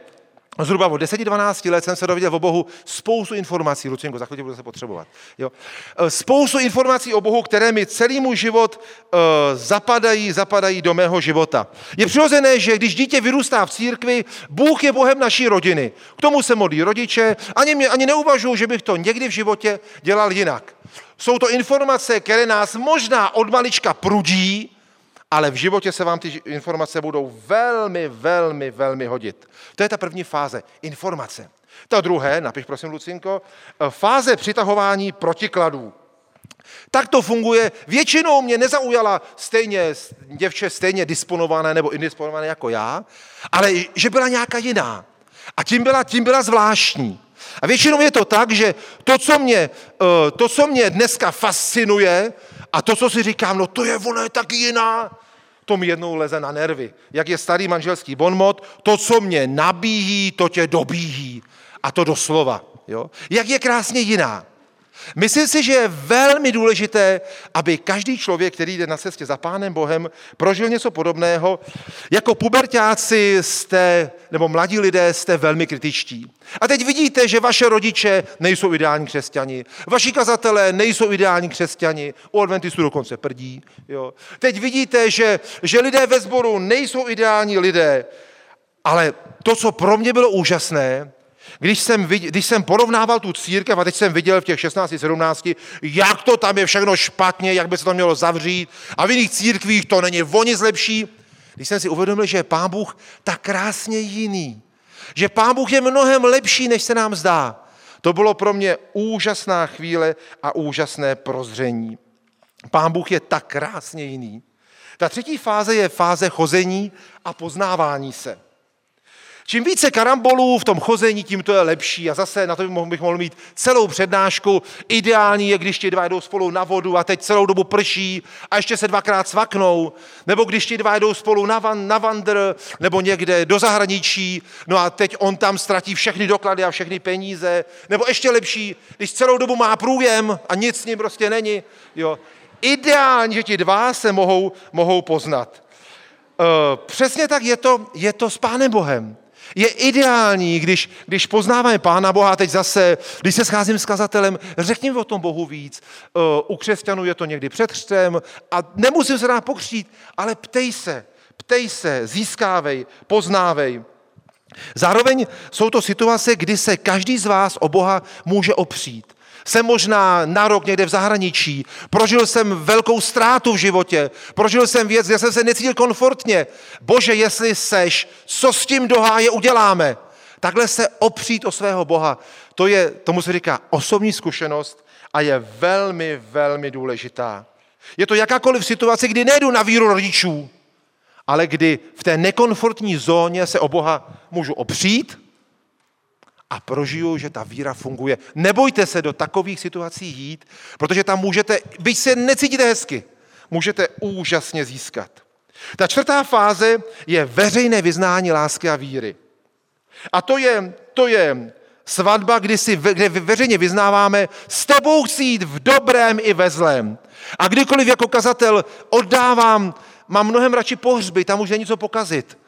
Zhruba od 10-12 let jsem se dověděl o Bohu spoustu informací, Lucinko, za chvíli budu se potřebovat. Jo. E, spoustu informací o Bohu, které mi celý můj život uh, zapadají, zapadají do mého života. Je přirozené, že když dítě vyrůstá v církvi, Bůh je Bohem naší rodiny. K tomu se modlí rodiče, ani, mě, ani neuvažuji, že bych to někdy v životě dělal jinak. Jsou to informace, které nás možná od malička prudí, ale v životě se vám ty informace budou velmi, velmi, velmi hodit. To je ta první fáze, informace. Ta druhé, napiš prosím, Lucinko, fáze přitahování protikladů. Tak to funguje. Většinou mě nezaujala stejně děvče stejně disponované nebo indisponované jako já, ale že byla nějaká jiná. A tím byla, tím byla zvláštní. A většinou je to tak, že to, co mě, eh, to, co mě dneska fascinuje, a to, co si říkám, no to je, ona je tak jiná, to mi jednou leze na nervy. Jak je starý manželský bonmot, to, co mě nabíjí, to tě dobíjí. A to doslova. Jo? Jak je krásně jiná. Myslím si, že je velmi důležité, aby každý člověk, který jde na cestě za Pánem Bohem, prožil něco podobného. Jako pubertáci jste, nebo mladí lidé jste velmi kritičtí. A teď vidíte, že vaše rodiče nejsou ideální křesťani, vaši kazatelé nejsou ideální křesťani, u adventistů dokonce prdí. Jo. Teď vidíte, že, že lidé ve sboru nejsou ideální lidé, ale to, co pro mě bylo úžasné, když jsem, viděl, když jsem porovnával tu církev a teď jsem viděl v těch 16, 17, jak to tam je všechno špatně, jak by se to mělo zavřít a v jiných církvích to není o nic lepší, když jsem si uvědomil, že je Pán Bůh tak krásně jiný, že Pán Bůh je mnohem lepší, než se nám zdá. To bylo pro mě úžasná chvíle a úžasné prozření. Pán Bůh je tak krásně jiný. Ta třetí fáze je fáze chození a poznávání se. Čím více karambolů v tom chození, tím to je lepší. A zase na to bych mohl mít celou přednášku. Ideální je, když ti dva jdou spolu na vodu a teď celou dobu prší a ještě se dvakrát svaknou. Nebo když ti dva jdou spolu na, van, na vandr nebo někde do zahraničí, no a teď on tam ztratí všechny doklady a všechny peníze. Nebo ještě lepší, když celou dobu má průjem a nic s ním prostě není. Jo. Ideální, že ti dva se mohou, mohou poznat. Uh, přesně tak je to, je to s Pánem Bohem. Je ideální, když, když poznáváme Pána Boha, teď zase, když se scházím s kazatelem, řekni mi o tom Bohu víc. U křesťanů je to někdy před křtem a nemusím se dát pokřít, ale ptej se, ptej se, získávej, poznávej. Zároveň jsou to situace, kdy se každý z vás o Boha může opřít. Jsem možná na rok někde v zahraničí, prožil jsem velkou ztrátu v životě, prožil jsem věc, kde jsem se necítil komfortně. Bože, jestli seš, co s tím do háje uděláme? Takhle se opřít o svého Boha, to je, tomu se říká osobní zkušenost a je velmi, velmi důležitá. Je to jakákoliv situace, kdy nejdu na víru rodičů, ale kdy v té nekomfortní zóně se o Boha můžu opřít a prožiju, že ta víra funguje. Nebojte se do takových situací jít, protože tam můžete, byť se necítíte hezky, můžete úžasně získat. Ta čtvrtá fáze je veřejné vyznání lásky a víry. A to je, to je svatba, kdy si ve, kde veřejně vyznáváme, s tebou chci jít v dobrém i ve zlém. A kdykoliv jako kazatel oddávám mám mnohem radši pohřby, tam už není co pokazit.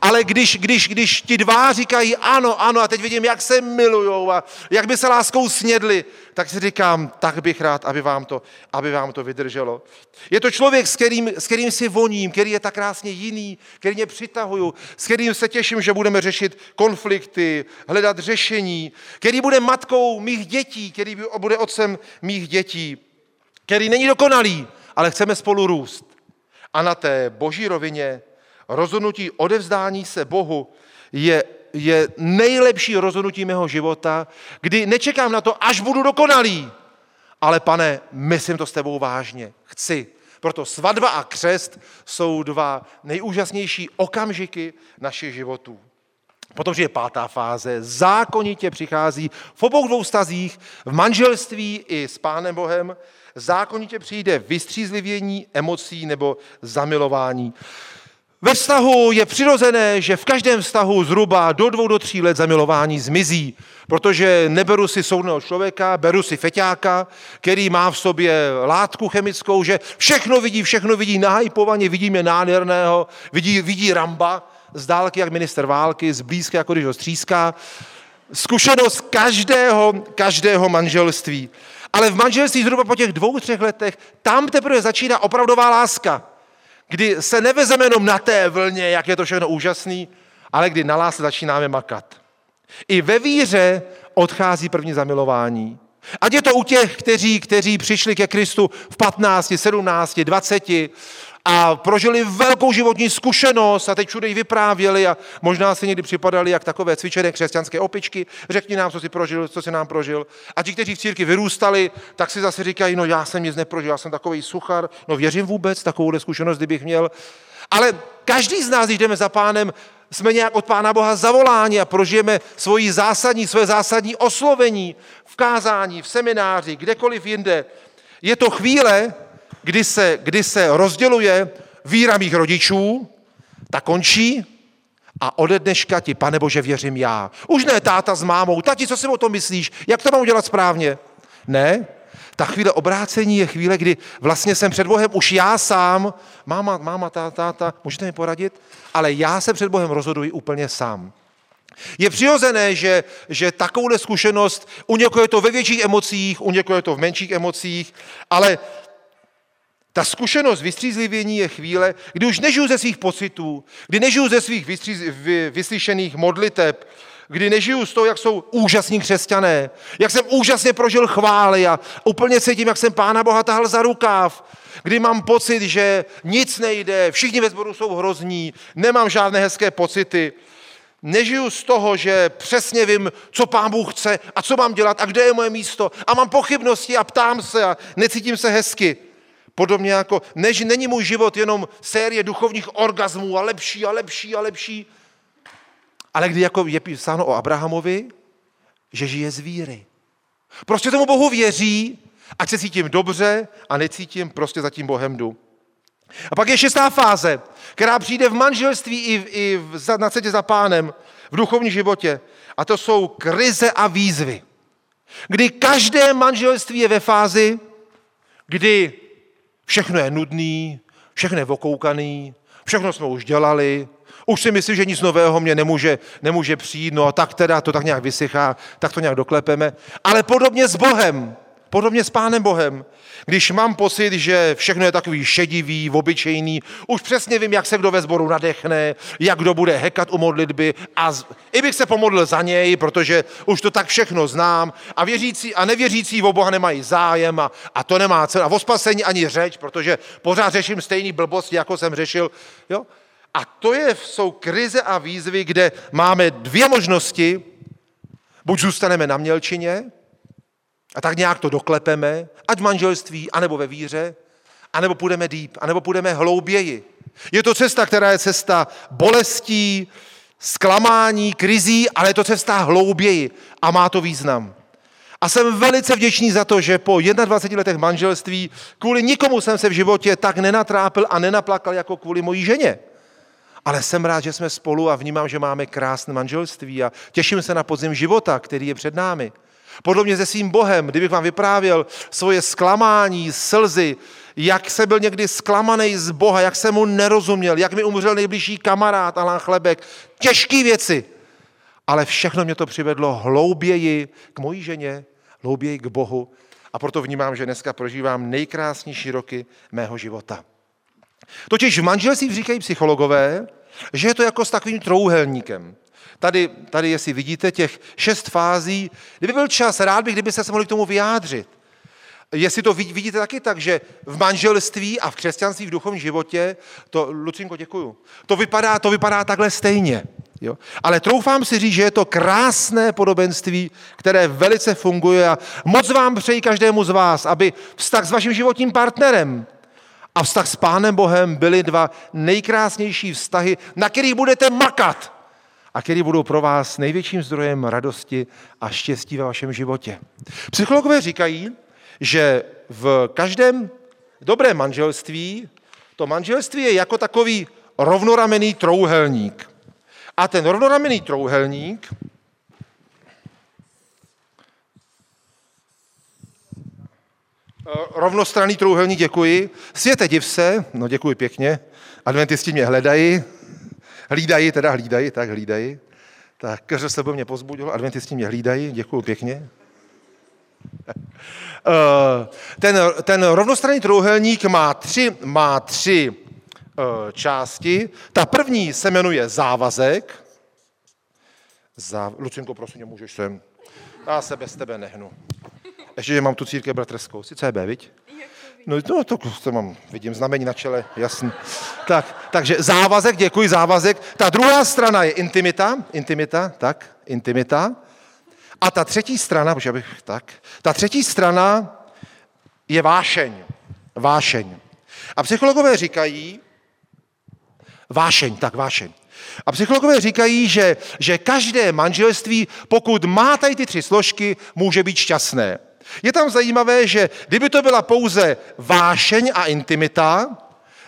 Ale když, když, když ti dva říkají ano, ano a teď vidím, jak se milujou a jak by se láskou snědli, tak si říkám, tak bych rád, aby vám to, aby vám to vydrželo. Je to člověk, s kterým, s kterým si voním, který je tak krásně jiný, který mě přitahuju, s kterým se těším, že budeme řešit konflikty, hledat řešení, který bude matkou mých dětí, který bude otcem mých dětí, který není dokonalý, ale chceme spolu růst. A na té boží rovině rozhodnutí odevzdání se Bohu je, je nejlepší rozhodnutí mého života, kdy nečekám na to, až budu dokonalý. Ale pane, myslím to s tebou vážně. Chci. Proto svatba a křest jsou dva nejúžasnější okamžiky našich životů. Protože je pátá fáze, zákonitě přichází v obou dvou stazích, v manželství i s Pánem Bohem, zákonitě přijde vystřízlivění emocí nebo zamilování. Ve vztahu je přirozené, že v každém vztahu zhruba do dvou do tří let zamilování zmizí, protože neberu si soudného člověka, beru si feťáka, který má v sobě látku chemickou, že všechno vidí, všechno vidí nahypovaně, vidí mě nádherného, vidí, vidí Ramba z dálky jak minister války, z blízka jako když ho stříská. Zkušenost každého, každého manželství. Ale v manželství zhruba po těch dvou, třech letech, tam teprve začíná opravdová láska kdy se nevezeme jenom na té vlně, jak je to všechno úžasný, ale kdy na lásce začínáme makat. I ve víře odchází první zamilování. Ať je to u těch, kteří, kteří přišli ke Kristu v 15, 17, 20 a prožili velkou životní zkušenost a teď všude vyprávěli a možná si někdy připadali jak takové cvičené křesťanské opičky. Řekni nám, co jsi prožil, co jsi nám prožil. A ti, kteří v církvi vyrůstali, tak si zase říkají, no já jsem nic neprožil, já jsem takový suchar, no věřím vůbec takovou zkušenost, kdybych měl. Ale každý z nás, když jdeme za pánem, jsme nějak od Pána Boha zavoláni a prožijeme svoji zásadní, své zásadní oslovení v kázání, v semináři, kdekoliv jinde. Je to chvíle, kdy se, kdy se rozděluje víra mých rodičů, ta končí a ode dneška ti, pane Bože, věřím já. Už ne táta s mámou, tati, co si o tom myslíš, jak to mám udělat správně? Ne, ta chvíle obrácení je chvíle, kdy vlastně jsem před Bohem už já sám, máma, máma, táta, táta, můžete mi poradit? Ale já se před Bohem rozhoduji úplně sám. Je přirozené, že, že takovouhle zkušenost, u někoho je to ve větších emocích, u někoho je to v menších emocích, ale ta zkušenost vystřízlivění je chvíle, kdy už nežiju ze svých pocitů, kdy nežiju ze svých vystříz, vy, vyslyšených modliteb, kdy nežiju z toho, jak jsou úžasní křesťané, jak jsem úžasně prožil chvály a úplně cítím, jak jsem Pána Boha tahal za rukáv, kdy mám pocit, že nic nejde, všichni ve sboru jsou hrozní, nemám žádné hezké pocity, nežiju z toho, že přesně vím, co pán Bůh chce a co mám dělat a kde je moje místo a mám pochybnosti a ptám se a necítím se hezky. Podobně jako, než není můj život jenom série duchovních orgasmů a lepší a lepší a lepší, ale kdy jako je psáno o Abrahamovi, že žije z víry. Prostě tomu Bohu věří, ať se cítím dobře a necítím, prostě za tím Bohem jdu. A pak je šestá fáze, která přijde v manželství i, v, i v, na cestě za pánem, v duchovním životě. A to jsou krize a výzvy. Kdy každé manželství je ve fázi, kdy Všechno je nudný, všechno je okoukaný, všechno jsme už dělali, už si myslím, že nic nového mě nemůže, nemůže přijít, no a tak teda to tak nějak vysychá, tak to nějak doklepeme. Ale podobně s Bohem, podobně s Pánem Bohem. Když mám pocit, že všechno je takový šedivý, obyčejný, už přesně vím, jak se kdo ve sboru nadechne, jak kdo bude hekat u modlitby a z... i bych se pomodlil za něj, protože už to tak všechno znám a věřící a nevěřící o Boha nemají zájem a, a to nemá cenu. A o spasení ani řeč, protože pořád řeším stejný blbosti, jako jsem řešil. Jo? A to je, jsou krize a výzvy, kde máme dvě možnosti. Buď zůstaneme na mělčině, a tak nějak to doklepeme, ať v manželství, anebo ve víře, anebo půjdeme deep, anebo půjdeme hlouběji. Je to cesta, která je cesta bolestí, zklamání, krizí, ale je to cesta hlouběji a má to význam. A jsem velice vděčný za to, že po 21 letech manželství kvůli nikomu jsem se v životě tak nenatrápil a nenaplakal jako kvůli mojí ženě. Ale jsem rád, že jsme spolu a vnímám, že máme krásné manželství a těším se na podzim života, který je před námi. Podobně se svým Bohem, kdybych vám vyprávěl svoje zklamání, slzy, jak jsem byl někdy zklamaný z Boha, jak jsem mu nerozuměl, jak mi umřel nejbližší kamarád Alan Chlebek, těžké věci. Ale všechno mě to přivedlo hlouběji k mojí ženě, hlouběji k Bohu a proto vnímám, že dneska prožívám nejkrásnější roky mého života. Totiž v manželství říkají psychologové, že je to jako s takovým trouhelníkem. Tady, tady, jestli vidíte, těch šest fází, kdyby byl čas, rád bych, kdyby se mohli k tomu vyjádřit. Jestli to vidíte taky tak, že v manželství a v křesťanství, v duchovním životě, to, Lucinko, děkuju, to vypadá, to vypadá takhle stejně. Jo? Ale troufám si říct, že je to krásné podobenství, které velice funguje a moc vám přeji každému z vás, aby vztah s vaším životním partnerem a vztah s Pánem Bohem byly dva nejkrásnější vztahy, na kterých budete makat a který budou pro vás největším zdrojem radosti a štěstí ve vašem životě. Psychologové říkají, že v každém dobrém manželství to manželství je jako takový rovnoramený trouhelník. A ten rovnoramenný trouhelník Rovnostranný trouhelník, děkuji. Světe, div se, no děkuji pěkně. Adventisti mě hledají, hlídají, teda hlídají, tak hlídají. Tak keře sebe mě pozbudil, adventisti mě hlídají, děkuji pěkně. Eh, ten, ten rovnostranný trouhelník má tři, má tři eh, části. Ta první se jmenuje závazek. Záv... Lucinko, prosím, můžeš sem. Já se bez tebe nehnu. Ještě, že mám tu církev bratrskou. Sice B, viď? No, no to, to mám, vidím znamení na čele, jasný. Tak, takže závazek, děkuji, závazek. Ta druhá strana je intimita, intimita, tak, intimita. A ta třetí strana, protože bych, tak, ta třetí strana je vášeň. Vášeň. A psychologové říkají, vášeň, tak vášeň. A psychologové říkají, že, že každé manželství, pokud má tady ty tři složky, může být šťastné. Je tam zajímavé, že kdyby to byla pouze vášeň a intimita,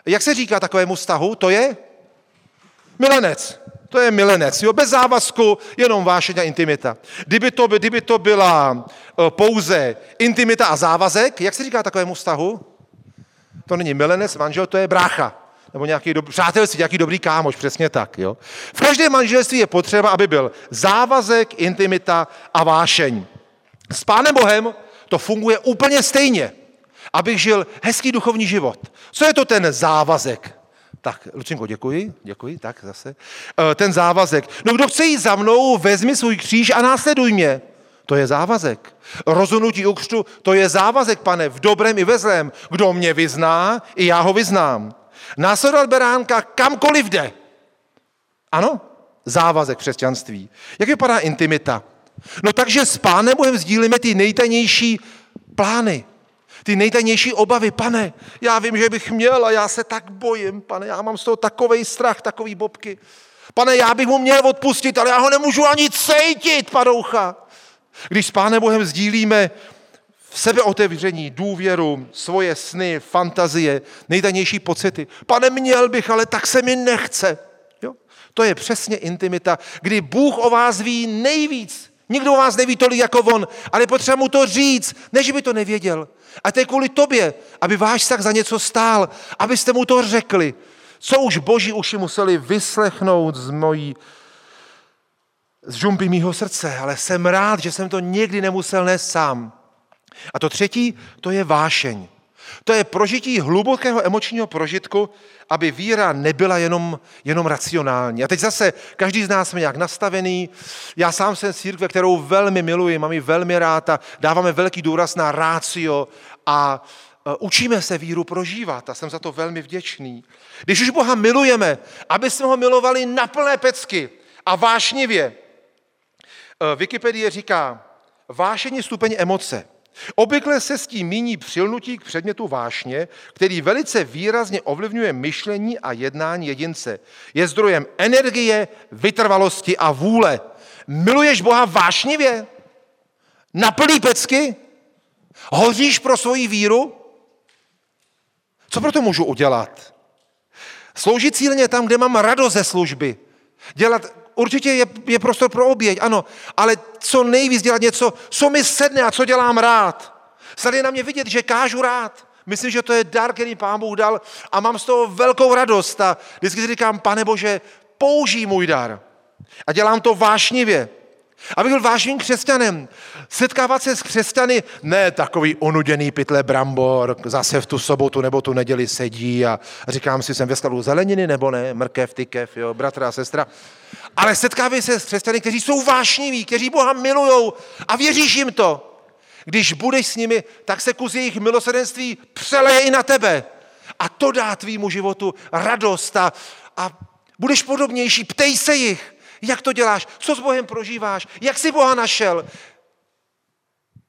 jak se říká takovému vztahu, to je milenec. To je milenec, jo? bez závazku, jenom vášeň a intimita. Kdyby to, kdyby to byla e, pouze intimita a závazek, jak se říká takovému vztahu? To není milenec, manžel, to je brácha. Nebo nějaký dobrý, přátelství, nějaký dobrý kámoš, přesně tak. Jo? V každém manželství je potřeba, aby byl závazek, intimita a vášeň. S Pánem Bohem to funguje úplně stejně, abych žil hezký duchovní život. Co je to ten závazek? Tak, Lučenko, děkuji, děkuji, tak zase. E, ten závazek. No kdo chce jít za mnou, vezmi svůj kříž a následuj mě. To je závazek. Rozhodnutí u křtu, to je závazek, pane, v dobrém i ve zlém. Kdo mě vyzná, i já ho vyznám. Následovat beránka kamkoliv jde. Ano, závazek křesťanství. Jak vypadá intimita? No takže s Pánem Bohem sdílíme ty nejtajnější plány, ty nejtajnější obavy. Pane, já vím, že bych měl a já se tak bojím, pane, já mám z toho takový strach, takový bobky. Pane, já bych mu měl odpustit, ale já ho nemůžu ani cejtit, padoucha. Když s Pánem Bohem sdílíme v sebeotevření, důvěru, svoje sny, fantazie, nejtajnější pocity. Pane, měl bych, ale tak se mi nechce. Jo? To je přesně intimita, kdy Bůh o vás ví nejvíc. Nikdo o vás neví tolik jako on, ale potřeba mu to říct, než by to nevěděl. A to je kvůli tobě, aby váš vztah za něco stál, abyste mu to řekli. Co už boží uši museli vyslechnout z mojí z žumpy mýho srdce, ale jsem rád, že jsem to nikdy nemusel nést sám. A to třetí, to je vášeň. To je prožití hlubokého emočního prožitku, aby víra nebyla jenom, jenom racionální. A teď zase, každý z nás jsme nějak nastavený. Já sám jsem církve, kterou velmi miluji, mám ji velmi rád a dáváme velký důraz na rácio a e, učíme se víru prožívat a jsem za to velmi vděčný. Když už Boha milujeme, aby jsme ho milovali na plné pecky a vášnivě. E, Wikipedie říká, vášení stupeň emoce. Obvykle se s tím míní přilnutí k předmětu vášně, který velice výrazně ovlivňuje myšlení a jednání jedince. Je zdrojem energie, vytrvalosti a vůle. Miluješ Boha vášnivě? Na plný pecky? Hoříš pro svoji víru? Co pro to můžu udělat? Sloužit cíleně tam, kde mám radost ze služby. Dělat Určitě je, je prostor pro oběť, ano, ale co nejvíc dělat něco, co mi sedne a co dělám rád. Snad je na mě vidět, že kážu rád. Myslím, že to je dar, který pán Bůh dal a mám z toho velkou radost. A vždycky si říkám, pane Bože, použij můj dar. A dělám to vášnivě. Abych byl vážným křesťanem. Setkávat se s křesťany, ne takový onuděný pytle brambor, zase v tu sobotu nebo tu neděli sedí a říkám si, jsem ve skladu zeleniny nebo ne, mrkev, tykev, jo, bratra a sestra. Ale setkávají se s křesťany, kteří jsou vášniví, kteří Boha milujou a věříš jim to. Když budeš s nimi, tak se kus jejich milosrdenství přeleje i na tebe. A to dá tvýmu životu radost a, a budeš podobnější. Ptej se jich, jak to děláš, co s Bohem prožíváš, jak jsi Boha našel.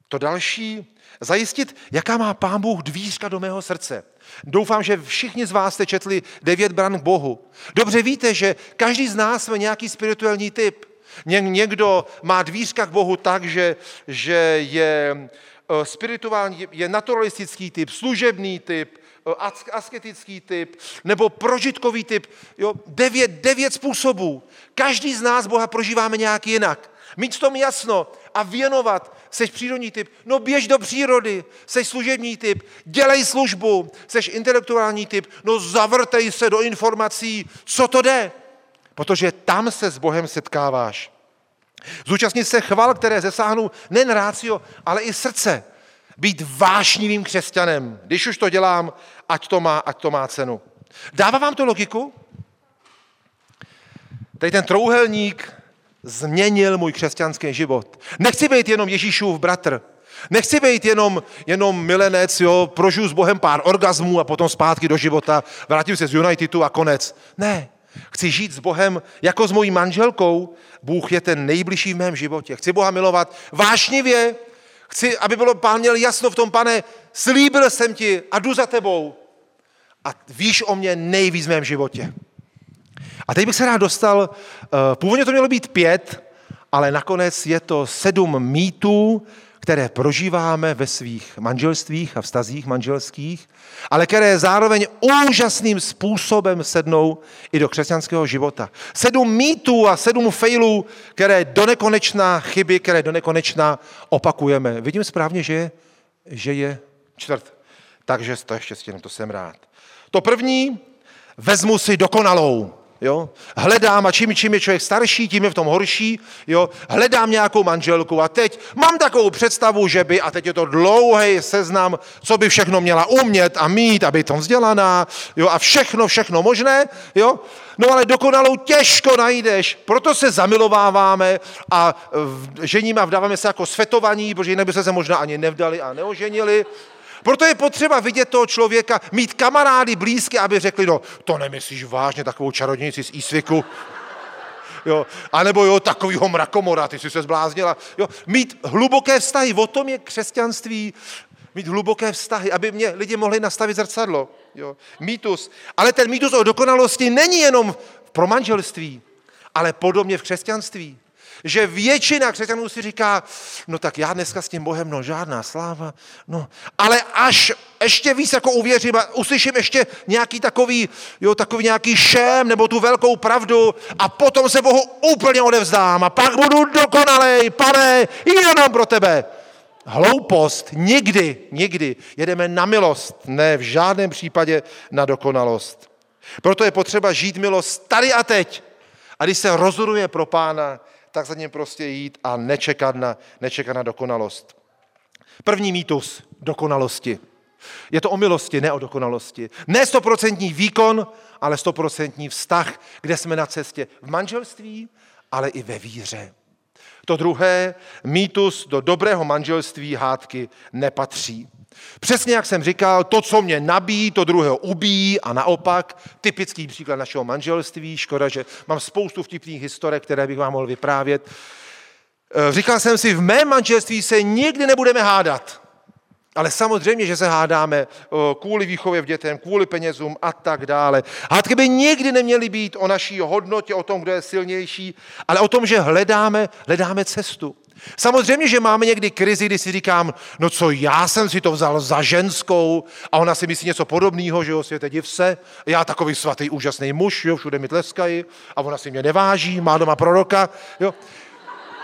To další, zajistit, jaká má Pán Bůh dvířka do mého srdce. Doufám, že všichni z vás jste četli devět bran k Bohu. Dobře víte, že každý z nás jsme nějaký spirituální typ. Někdo má dvířka k Bohu tak, že, že je eh, spirituální, je naturalistický typ, služebný typ, eh, asketický typ nebo prožitkový typ. Jo, devět, devět způsobů. Každý z nás Boha prožíváme nějak jinak. Mít v tom jasno a věnovat. Seš přírodní typ, no běž do přírody. Seš služební typ, dělej službu. Seš intelektuální typ, no zavrtej se do informací, co to jde protože tam se s Bohem setkáváš. Zúčastnit se chval, které zesáhnou nejen rácio, ale i srdce. Být vášnivým křesťanem. Když už to dělám, ať to má, ať to má cenu. Dává vám to logiku? Tady ten trouhelník změnil můj křesťanský život. Nechci být jenom Ježíšův bratr. Nechci být jenom, jenom milenec, jo, prožiju s Bohem pár orgasmů a potom zpátky do života, vrátím se z Unitedu a konec. Ne. Chci žít s Bohem jako s mojí manželkou. Bůh je ten nejbližší v mém životě. Chci Boha milovat vášnivě. Chci, aby bylo pán měl jasno v tom, pane, slíbil jsem ti a jdu za tebou. A víš o mě nejvíc v mém životě. A teď bych se rád dostal, eh, původně to mělo být pět, ale nakonec je to sedm mýtů, které prožíváme ve svých manželstvích a vztazích manželských, ale které zároveň úžasným způsobem sednou i do křesťanského života. Sedm mýtů a sedm failů, které do nekonečná chyby, které do nekonečná opakujeme. Vidím správně, že je, že je čtvrt. Takže to ještě stěnu, to jsem rád. To první, vezmu si dokonalou. Jo? Hledám a čím, čím je člověk starší, tím je v tom horší. Jo? Hledám nějakou manželku a teď mám takovou představu, že by, a teď je to dlouhý seznam, co by všechno měla umět a mít, aby to vzdělaná, jo? a všechno, všechno možné. Jo? No ale dokonalou těžko najdeš, proto se zamilováváme a ženíme a vdáváme se jako svetovaní, protože jinak by se možná ani nevdali a neoženili. Proto je potřeba vidět toho člověka, mít kamarády blízké, aby řekli, no to nemyslíš vážně, takovou čarodějnici z Ísviku. Jo, a nebo jo, takovýho mrakomora, ty jsi se zbláznila. Jo, mít hluboké vztahy, o tom je křesťanství, mít hluboké vztahy, aby mě lidi mohli nastavit zrcadlo. Jo. Mýtus. Ale ten mýtus o dokonalosti není jenom pro manželství, ale podobně v křesťanství že většina křesťanů si říká, no tak já dneska s tím Bohem, no žádná sláva, no, ale až ještě víc jako uvěřím a uslyším ještě nějaký takový, jo, takový nějaký šém nebo tu velkou pravdu a potom se Bohu úplně odevzdám a pak budu dokonalej, pane, jenom pro tebe. Hloupost, nikdy, nikdy. Jedeme na milost, ne v žádném případě na dokonalost. Proto je potřeba žít milost tady a teď. A když se rozhoduje pro pána, tak za ním prostě jít a nečekat na, nečekat na dokonalost. První mýtus dokonalosti. Je to o milosti, ne o dokonalosti. Ne stoprocentní výkon, ale stoprocentní vztah, kde jsme na cestě v manželství, ale i ve víře. To druhé, mýtus do dobrého manželství hádky nepatří. Přesně jak jsem říkal, to, co mě nabíjí, to druhého ubíjí a naopak. Typický příklad našeho manželství. Škoda, že mám spoustu vtipných historek, které bych vám mohl vyprávět. Eh, říkal jsem si, v mém manželství se nikdy nebudeme hádat. Ale samozřejmě, že se hádáme kvůli výchově v dětem, kvůli penězům a tak dále. Hádky by nikdy neměly být o naší hodnotě, o tom, kdo je silnější, ale o tom, že hledáme, hledáme cestu. Samozřejmě, že máme někdy krizi, kdy si říkám, no co, já jsem si to vzal za ženskou a ona si myslí něco podobného, že jo, světe div se, já takový svatý, úžasný muž, jo, všude mi tleskají a ona si mě neváží, má doma proroka, jo.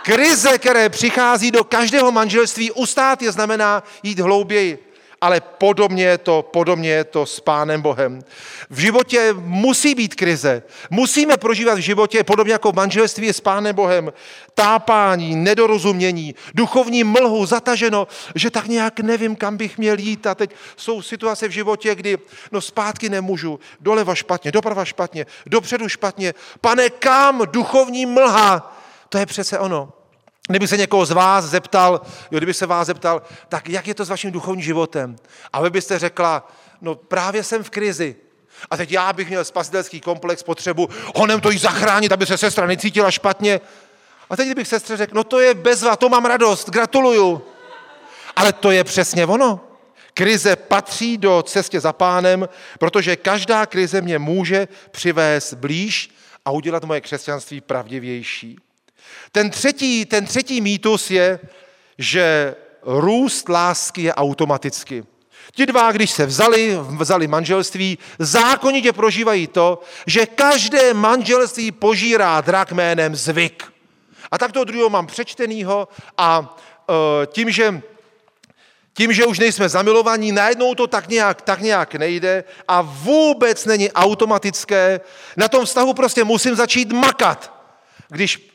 Krize, které přichází do každého manželství, ustát je znamená jít hlouběji ale podobně je to, podobně je to s Pánem Bohem. V životě musí být krize. Musíme prožívat v životě, podobně jako v manželství s Pánem Bohem, tápání, nedorozumění, duchovní mlhu, zataženo, že tak nějak nevím, kam bych měl jít. A teď jsou situace v životě, kdy no zpátky nemůžu, doleva špatně, doprava špatně, dopředu špatně. Pane, kam duchovní mlha? To je přece ono. Kdyby se někoho z vás zeptal, jo, kdyby se vás zeptal, tak jak je to s vaším duchovním životem? A vy byste řekla, no právě jsem v krizi. A teď já bych měl spasitelský komplex, potřebu honem to jí zachránit, aby se sestra necítila špatně. A teď kdybych sestře řekl, no to je bezva, to mám radost, gratuluju. Ale to je přesně ono. Krize patří do cestě za pánem, protože každá krize mě může přivést blíž a udělat moje křesťanství pravdivější. Ten třetí, ten třetí mýtus je, že růst lásky je automaticky. Ti dva, když se vzali, vzali manželství, zákonitě prožívají to, že každé manželství požírá drak jménem zvyk. A tak toho druhého mám přečtenýho a e, tím, že tím, že už nejsme zamilovaní, najednou to tak nějak, tak nějak nejde a vůbec není automatické. Na tom vztahu prostě musím začít makat. Když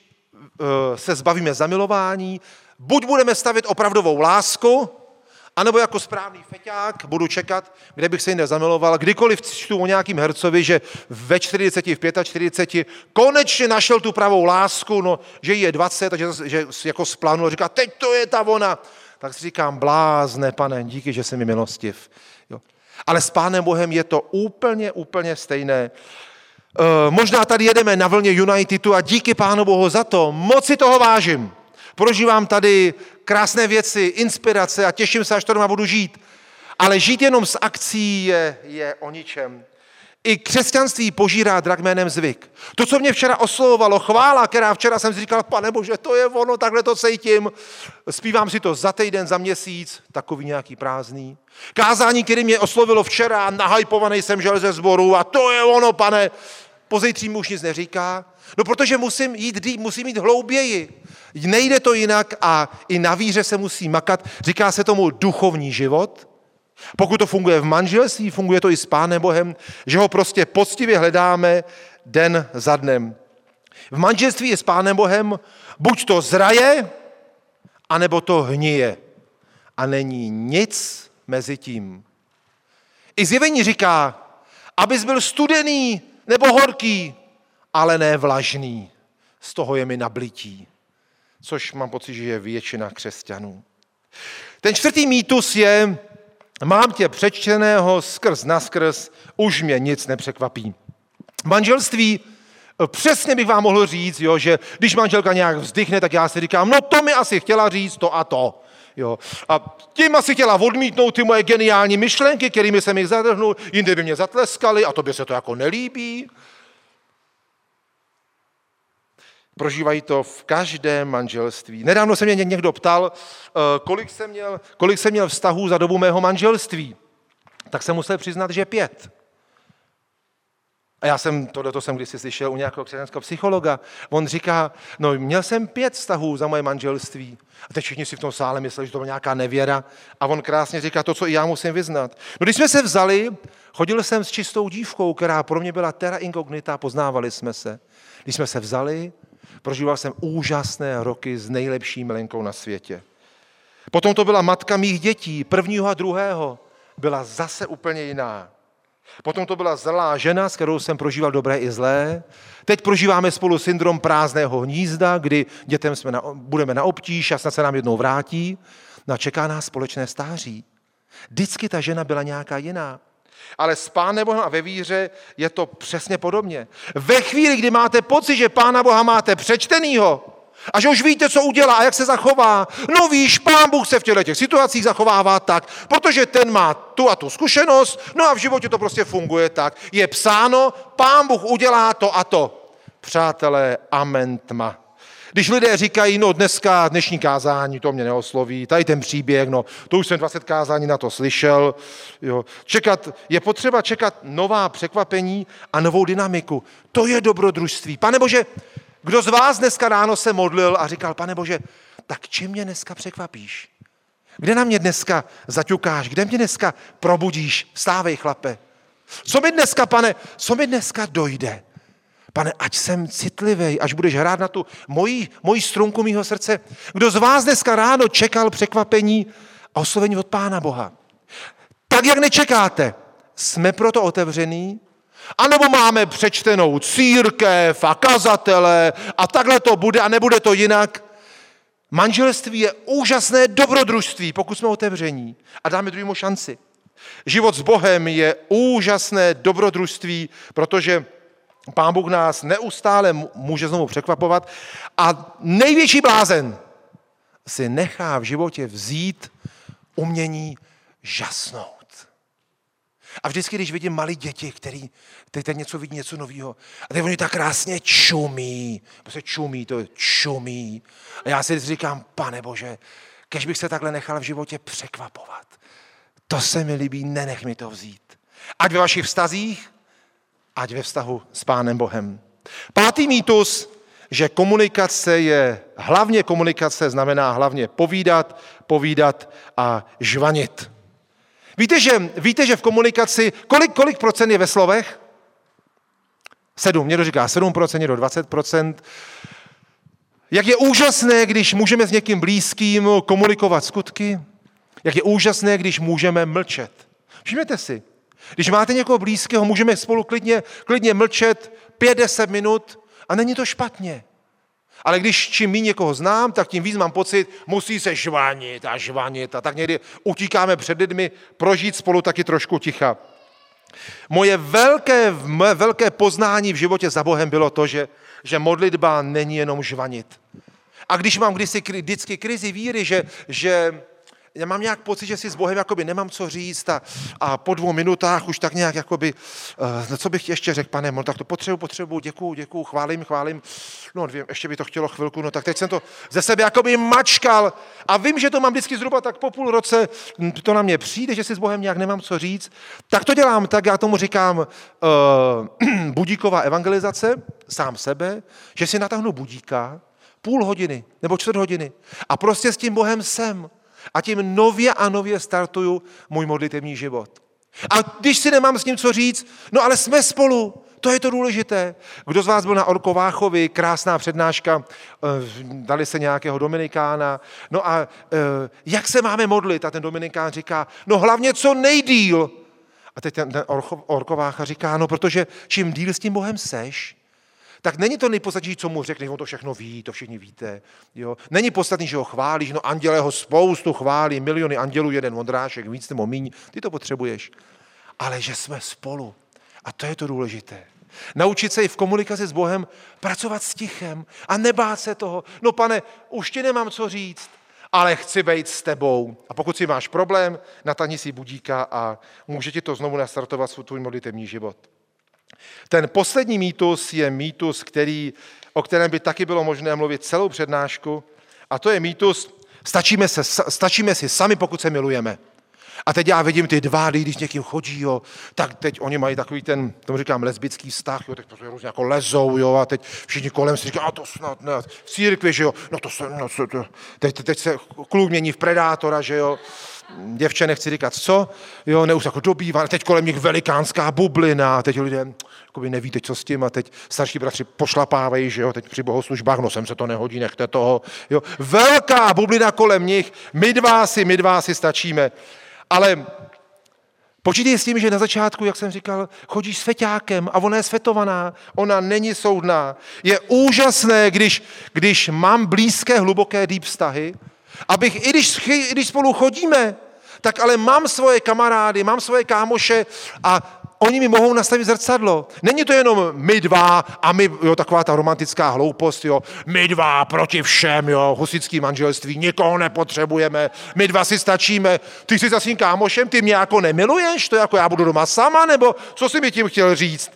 se zbavíme zamilování, buď budeme stavit opravdovou lásku, anebo jako správný feťák budu čekat, kde bych se jinde zamiloval. Kdykoliv čtu o nějakým hercovi, že ve 40, v 45 konečně našel tu pravou lásku, no, že jí je 20, takže že jako splánul říká, teď to je ta ona. Tak si říkám, blázne, pane, díky, že jsi mi milostiv. Jo. Ale s Pánem Bohem je to úplně, úplně stejné. Eh, možná tady jedeme na vlně Unitedu a díky Pánu Bohu za to, moc si toho vážím. Prožívám tady krásné věci, inspirace a těším se, až to doma budu žít. Ale žít jenom s akcí je, je o ničem. I křesťanství požírá drak jménem zvyk. To, co mě včera oslovovalo, chvála, která včera jsem si říkal, pane bože, to je ono, takhle to cítím. Zpívám si to za týden, za měsíc, takový nějaký prázdný. Kázání, který mě oslovilo včera, nahajpovaný jsem žel ze sboru a to je ono, pane. Pozejtří mu už nic neříká. No protože musím jít musím jít hlouběji. Nejde to jinak a i na víře se musí makat. Říká se tomu duchovní život. Pokud to funguje v manželství, funguje to i s Pánem Bohem, že ho prostě poctivě hledáme den za dnem. V manželství je s Pánem Bohem buď to zraje, anebo to hnije. A není nic mezi tím. I zjevení říká, abys byl studený nebo horký, ale ne vlažný. Z toho je mi nablití. Což mám pocit, že je většina křesťanů. Ten čtvrtý mýtus je, mám tě přečteného skrz naskrz, už mě nic nepřekvapí. Manželství, přesně bych vám mohl říct, jo, že když manželka nějak vzdychne, tak já si říkám, no to mi asi chtěla říct to a to. Jo. A tím asi chtěla odmítnout ty moje geniální myšlenky, kterými jsem jich zadrhnul, jinde by mě zatleskali a to by se to jako nelíbí. Prožívají to v každém manželství. Nedávno se mě někdo ptal, eh, kolik jsem měl, kolik jsem měl vztahů za dobu mého manželství. Tak jsem musel přiznat, že pět. A já jsem, tohle jsem kdysi slyšel u nějakého křesťanského psychologa. On říká, no měl jsem pět vztahů za moje manželství. A teď všichni si v tom sále mysleli, že to byla nějaká nevěra. A on krásně říká to, co i já musím vyznat. No když jsme se vzali, chodil jsem s čistou dívkou, která pro mě byla terra incognita, poznávali jsme se. Když jsme se vzali, prožíval jsem úžasné roky s nejlepší milenkou na světě. Potom to byla matka mých dětí, prvního a druhého. Byla zase úplně jiná. Potom to byla zlá žena, s kterou jsem prožíval dobré i zlé. Teď prožíváme spolu syndrom prázdného hnízda, kdy dětem jsme na, budeme na obtíž a snad se nám jednou vrátí. No a čeká nás společné stáří. Vždycky ta žena byla nějaká jiná. Ale s Pánem Bohem a ve víře je to přesně podobně. Ve chvíli, kdy máte pocit, že Pána Boha máte přečtenýho, A že už víte, co udělá a jak se zachová. No víš, pán Bůh se v těchto těch situacích zachovává tak, protože ten má tu a tu zkušenost, no a v životě to prostě funguje tak. Je psáno, pán Bůh udělá to a to. Přátelé, amen tma. Když lidé říkají, no dneska, dnešní kázání, to mě neosloví, tady ten příběh, no to už jsem 20 kázání na to slyšel, jo. Čekat, je potřeba čekat nová překvapení a novou dynamiku. To je dobrodružství. Pane Bože, kdo z vás dneska ráno se modlil a říkal, pane Bože, tak čím mě dneska překvapíš? Kde na mě dneska zaťukáš? Kde mě dneska probudíš? Stávej, chlape. Co mi dneska, pane, co mi dneska dojde? Pane, ať jsem citlivý, až budeš hrát na tu moji, moji strunku mýho srdce. Kdo z vás dneska ráno čekal překvapení a oslovení od Pána Boha? Tak, jak nečekáte, jsme proto otevřený, anebo máme přečtenou církev a kazatele a takhle to bude a nebude to jinak. Manželství je úžasné dobrodružství, pokud jsme otevření a dáme druhému šanci. Život s Bohem je úžasné dobrodružství, protože Pán Bůh nás neustále může znovu překvapovat a největší blázen si nechá v životě vzít umění žasnout. A vždycky, když vidím malé děti, který, teď něco vidí, něco nového, a teď oni tak krásně čumí, prostě čumí, to je čumí. A já si říkám, pane Bože, kež bych se takhle nechal v životě překvapovat. To se mi líbí, nenech mi to vzít. Ať ve vašich vztazích, ať ve vztahu s Pánem Bohem. Pátý mýtus, že komunikace je, hlavně komunikace znamená hlavně povídat, povídat a žvanit. Víte, že, víte, že v komunikaci, kolik, kolik procent je ve slovech? Sedm, někdo říká 7 procent, někdo 20 procent. Jak je úžasné, když můžeme s někým blízkým komunikovat skutky, jak je úžasné, když můžeme mlčet. Všimněte si, když máte někoho blízkého, můžeme spolu klidně, klidně mlčet 5-10 minut a není to špatně. Ale když čím méně někoho znám, tak tím víc mám pocit, musí se žvanit a žvanit a tak někdy utíkáme před lidmi, prožít spolu taky trošku ticha. Moje velké, moje velké poznání v životě za Bohem bylo to, že, že modlitba není jenom žvanit. A když mám kdysi, vždycky krizi víry, že, že já mám nějak pocit, že si s Bohem jakoby nemám co říct a, a po dvou minutách už tak nějak jakoby, uh, co bych ještě řekl, pane, no tak to potřebuji, potřebuji, děkuju, děkuju, chválím, chválím, no dvě, ještě by to chtělo chvilku, no tak teď jsem to ze sebe jakoby mačkal a vím, že to mám vždycky zhruba tak po půl roce, to na mě přijde, že si s Bohem nějak nemám co říct, tak to dělám tak, já tomu říkám uh, budíková evangelizace, sám sebe, že si natáhnu budíka, půl hodiny nebo čtvrt hodiny a prostě s tím Bohem jsem. A tím nově a nově startuju můj modlitevní život. A když si nemám s ním co říct, no ale jsme spolu, to je to důležité. Kdo z vás byl na Orkováchovi, krásná přednáška, eh, dali se nějakého Dominikána. No a eh, jak se máme modlit? A ten Dominikán říká, no hlavně co nejdíl. A teď ten, ten Orkovácha říká, no protože čím díl s tím Bohem seš, tak není to nejpodstatnější, co mu řekne, on to všechno ví, to všichni víte. Jo? Není podstatný, že ho chválíš, no anděle ho spoustu chválí, miliony andělů, jeden modrášek, víc nebo míň, ty to potřebuješ. Ale že jsme spolu. A to je to důležité. Naučit se i v komunikaci s Bohem pracovat s tichem a nebát se toho. No pane, už ti nemám co říct, ale chci být s tebou. A pokud si máš problém, natáhni si budíka a může ti to znovu nastartovat svůj modlitevní život. Ten poslední mýtus je mýtus, který, o kterém by taky bylo možné mluvit celou přednášku, a to je mýtus, stačíme, se, stačíme si sami, pokud se milujeme. A teď já vidím ty dva, když někým chodí, jo, tak teď oni mají takový ten, tomu říkám, lesbický vztah, jo, teď to různě jako lezou, jo, a teď všichni kolem si říkají, a to snad ne, v církvi, že jo, no to se, no, to, teď, teď se kluk mění v predátora, že jo, děvče nechci říkat co, jo, neus jako dobývá, teď kolem nich velikánská bublina, a teď lidé jakoby nevíte, co s tím, a teď starší bratři pošlapávají, že jo, teď při bohoslužbách, no sem se to nehodí, nechte toho, jo, velká bublina kolem nich, my dva si, my dva si stačíme, ale Počítej s tím, že na začátku, jak jsem říkal, chodíš s feťákem a ona je svetovaná, ona není soudná. Je úžasné, když, když mám blízké, hluboké, deep vztahy, abych, i když, i když spolu chodíme, tak ale mám svoje kamarády, mám svoje kámoše a oni mi mohou nastavit zrcadlo. Není to jenom my dva a my, jo, taková ta romantická hloupost, jo, my dva proti všem, jo, husický manželství, nikoho nepotřebujeme, my dva si stačíme, ty jsi za svým kámošem, ty mě jako nemiluješ, to jako já budu doma sama, nebo co jsi mi tím chtěl říct?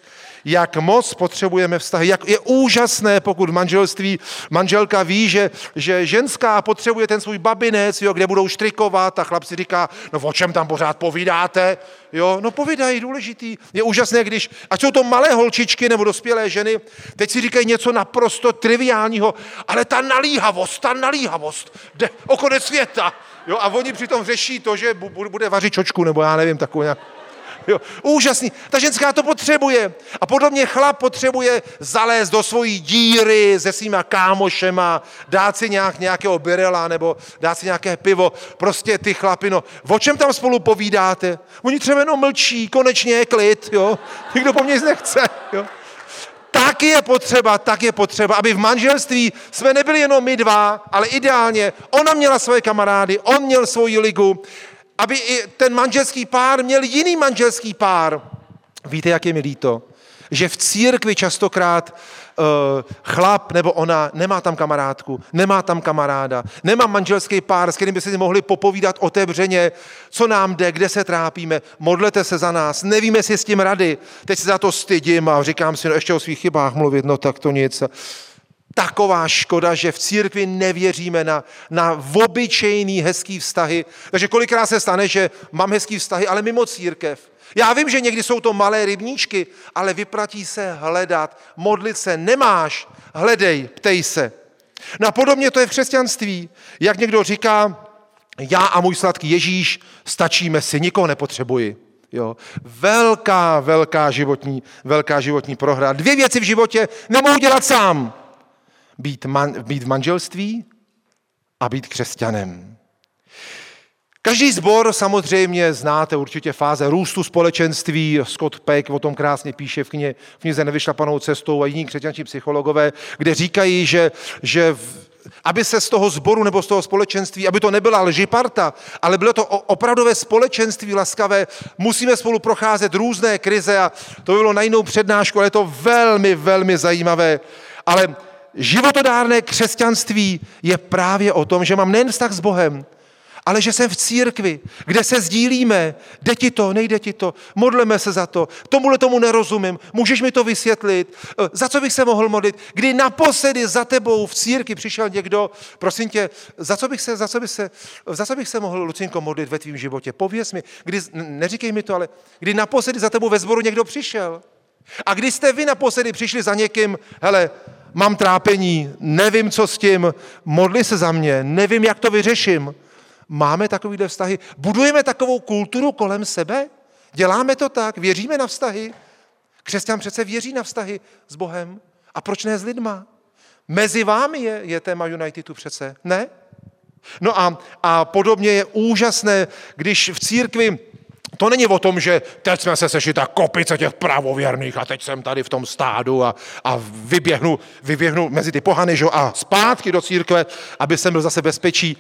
Jak moc potřebujeme vztahy. Jak je úžasné, pokud manželství manželka ví, že, že ženská potřebuje ten svůj babinec, jo, kde budou štrikovat a chlap si říká, no o čem tam pořád povídáte? Jo, no povídají, důležitý. Je úžasné, když, ať jsou to malé holčičky nebo dospělé ženy, teď si říkají něco naprosto triviálního, ale ta nalíhavost, ta nalíhavost, jde o konec světa. Jo, a oni přitom řeší to, že bude vařit čočku, nebo já nevím, takovou nějak Jo, úžasný. Ta ženská to potřebuje. A podle mě chlap potřebuje zalézt do svojí díry se svýma kámošema, dát si nějak, nějakého birela nebo dát si nějaké pivo. Prostě ty chlapi, no, o čem tam spolu povídáte? Oni třeba jenom mlčí, konečně je klid, jo. Nikdo po mně nechce, jo. Tak je potřeba, tak je potřeba, aby v manželství jsme nebyli jenom my dva, ale ideálně ona měla svoje kamarády, on měl svoji ligu, aby i ten manželský pár měl jiný manželský pár. Víte, jak je mi líto? Že v církvi častokrát uh, chlap nebo ona nemá tam kamarádku, nemá tam kamaráda, nemá manželský pár, s kterým by si mohli popovídat otevřeně, co nám jde, kde se trápíme, modlete se za nás, nevíme si s tím rady. Teď se za to stydím a říkám si, no ještě o svých chybách mluvit, no tak to nic taková škoda, že v církvi nevěříme na, na obyčejný hezký vztahy. Takže kolikrát se stane, že mám hezký vztahy, ale mimo církev. Já vím, že někdy jsou to malé rybníčky, ale vyplatí se hledat, modlit se. Nemáš, hledej, ptej se. No podobně to je v křesťanství. Jak někdo říká, já a můj sladký Ježíš stačíme si, nikoho nepotřebuji. Jo. Velká, velká životní, velká životní prohra. Dvě věci v životě nemohu dělat sám být, man, být v manželství a být křesťanem. Každý zbor samozřejmě znáte určitě fáze růstu společenství. Scott Peck o tom krásně píše v, knize, v knize Nevyšlapanou cestou a jiní křesťančí psychologové, kde říkají, že, že v, aby se z toho zboru nebo z toho společenství, aby to nebyla lžiparta, ale bylo to opravdové společenství laskavé, musíme spolu procházet různé krize a to bylo na jinou přednášku, ale je to velmi, velmi zajímavé. Ale životodárné křesťanství je právě o tom, že mám nejen vztah s Bohem, ale že jsem v církvi, kde se sdílíme, jde ti to, nejde ti to, modleme se za to, tomuhle tomu nerozumím, můžeš mi to vysvětlit, eh, za co bych se mohl modlit, kdy naposledy za tebou v církvi přišel někdo, prosím tě, za co bych se, za co bych se, za co bych se mohl, Lucinko, modlit ve tvém životě, pověz mi, kdy, neříkej mi to, ale kdy naposledy za tebou ve sboru někdo přišel. A když jste vy naposledy přišli za někým, hele, mám trápení, nevím, co s tím, modli se za mě, nevím, jak to vyřeším. Máme takovýhle vztahy? Budujeme takovou kulturu kolem sebe? Děláme to tak? Věříme na vztahy? Křesťan přece věří na vztahy s Bohem. A proč ne s lidma? Mezi vámi je, je téma Unitedu přece, ne? No a, a podobně je úžasné, když v církvi to není o tom, že teď jsme se sešli ta kopice těch pravověrných a teď jsem tady v tom stádu a, a vyběhnu, vyběhnu mezi ty pohany že? a zpátky do církve, aby jsem byl zase bezpečí.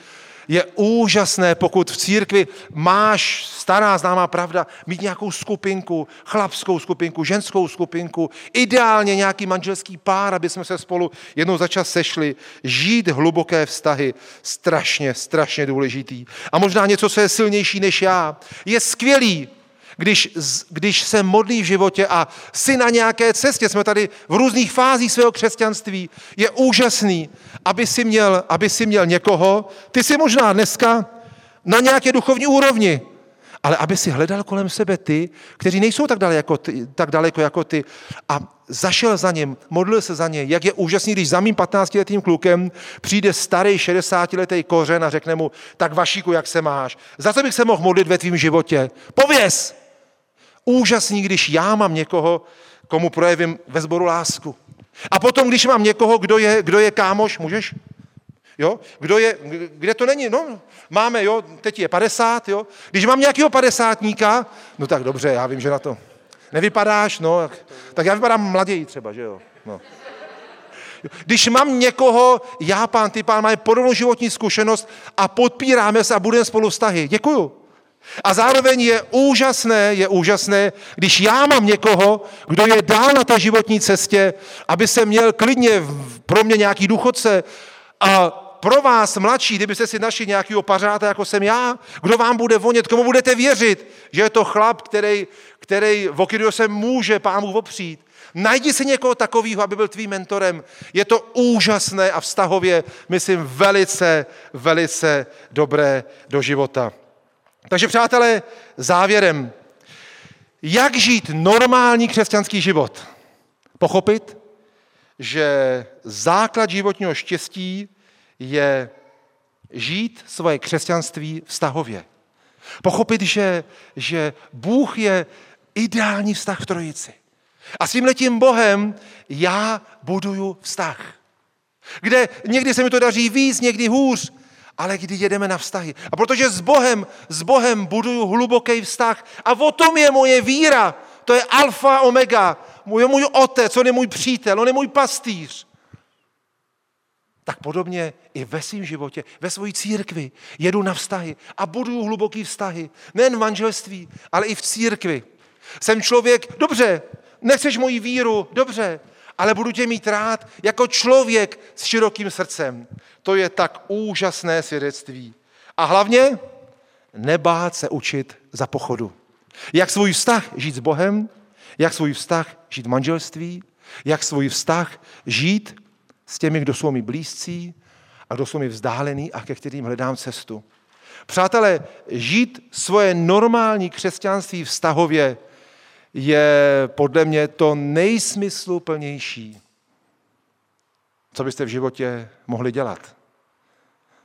Je úžasné, pokud v církvi máš stará známá pravda, mít nějakou skupinku, chlapskou skupinku, ženskou skupinku, ideálně nějaký manželský pár, aby jsme se spolu jednou za čas sešli, žít hluboké vztahy, strašně, strašně důležitý. A možná něco, co je silnější než já. Je skvělý, když, když se modlí v životě a jsi na nějaké cestě, jsme tady v různých fázích svého křesťanství, je úžasný, aby si měl, aby si měl někoho, ty si možná dneska na nějaké duchovní úrovni, ale aby si hledal kolem sebe ty, kteří nejsou tak daleko, jako ty, tak daleko jako ty a zašel za ním, modlil se za ně. Jak je úžasný, když za mým 15-letým klukem přijde starý 60-letý kořen a řekne mu, tak Vašíku, jak se máš? Za co bych se mohl modlit ve tvém životě? Pověz! Úžasný, když já mám někoho, komu projevím ve sboru lásku. A potom, když mám někoho, kdo je, kdo je kámoš, můžeš? Jo? Kdo je, kde to není? No, máme, jo, teď je 50, jo. Když mám nějakého padesátníka, no tak dobře, já vím, že na to nevypadáš, no, tak já vypadám mlaději třeba, že jo. No. Když mám někoho, já pán, ty pán, máme podobnou životní zkušenost a podpíráme se a budeme spolu vztahy. Děkuju. A zároveň je úžasné, je úžasné, když já mám někoho, kdo je dál na té životní cestě, aby se měl klidně pro mě nějaký důchodce a pro vás mladší, kdybyste si našli nějakého pařáta, jako jsem já, kdo vám bude vonět, komu budete věřit, že je to chlap, který, který v okydu se může pámu opřít. Najdi si někoho takového, aby byl tvým mentorem. Je to úžasné a vztahově, myslím, velice, velice dobré do života. Takže přátelé, závěrem, jak žít normální křesťanský život? Pochopit, že základ životního štěstí je žít svoje křesťanství vztahově. Pochopit, že, že Bůh je ideální vztah v trojici. A s tím letím Bohem já buduju vztah. Kde někdy se mi to daří víc, někdy hůř, ale kdy jedeme na vztahy. A protože s Bohem, s Bohem buduju hluboký vztah a o tom je moje víra. To je alfa, omega. Můj, je můj otec, on je můj přítel, on je můj pastýř. Tak podobně i ve svém životě, ve své církvi jedu na vztahy a buduju hluboký vztahy. Nejen v manželství, ale i v církvi. Jsem člověk, dobře, nechceš moji víru, dobře, ale budu tě mít rád jako člověk s širokým srdcem. To je tak úžasné svědectví. A hlavně nebát se učit za pochodu. Jak svůj vztah žít s Bohem, jak svůj vztah žít v manželství, jak svůj vztah žít s těmi, kdo jsou mi blízcí a kdo jsou mi vzdálení a ke kterým hledám cestu. Přátelé, žít svoje normální křesťanství vztahově je podle mě to nejsmysluplnější, co byste v životě mohli dělat.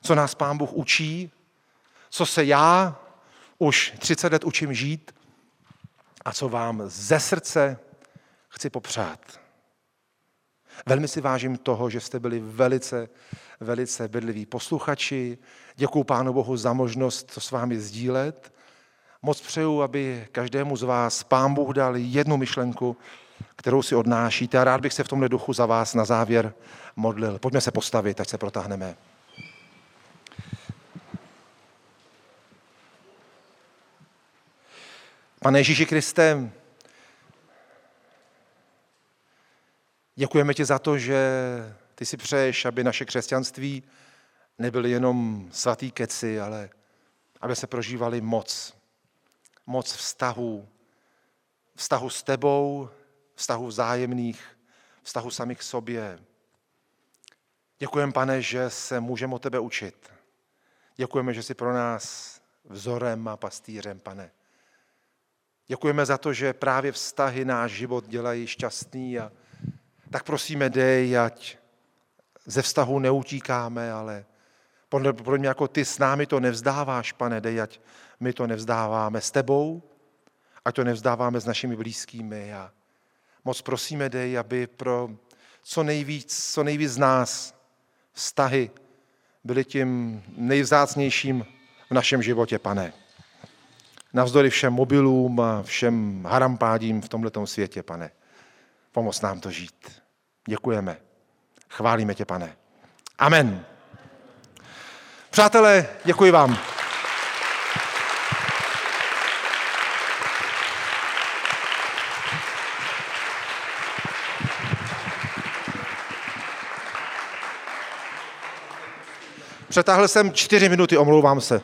Co nás Pán Bůh učí, co se já už 30 let učím žít a co vám ze srdce chci popřát. Velmi si vážím toho, že jste byli velice, velice bedliví posluchači. Děkuji Pánu Bohu za možnost to s vámi sdílet. Moc přeju, aby každému z vás Pán Bůh dal jednu myšlenku, kterou si odnášíte a rád bych se v tomhle duchu za vás na závěr modlil. Pojďme se postavit, ať se protáhneme. Pane Ježíši Kriste, děkujeme ti za to, že ty si přeješ, aby naše křesťanství nebyly jenom svatý keci, ale aby se prožívali moc, moc vztahů, vztahu s tebou, vztahu vzájemných, vztahu samých sobě. Děkujeme, pane, že se můžeme o tebe učit. Děkujeme, že jsi pro nás vzorem a pastýřem, pane. Děkujeme za to, že právě vztahy náš život dělají šťastný a tak prosíme, dej, ať ze vztahu neutíkáme, ale mě jako ty s námi to nevzdáváš, pane, dej, ať my to nevzdáváme s tebou, ať to nevzdáváme s našimi blízkými. A moc prosíme, dej, aby pro co nejvíc, co nejvíc z nás vztahy byly tím nejvzácnějším v našem životě, pane. Navzdory všem mobilům a všem harampádím v tomto světě, pane. Pomoz nám to žít. Děkujeme. Chválíme tě, pane. Amen. Přátelé, děkuji vám. Přetáhl jsem čtyři minuty, omlouvám se.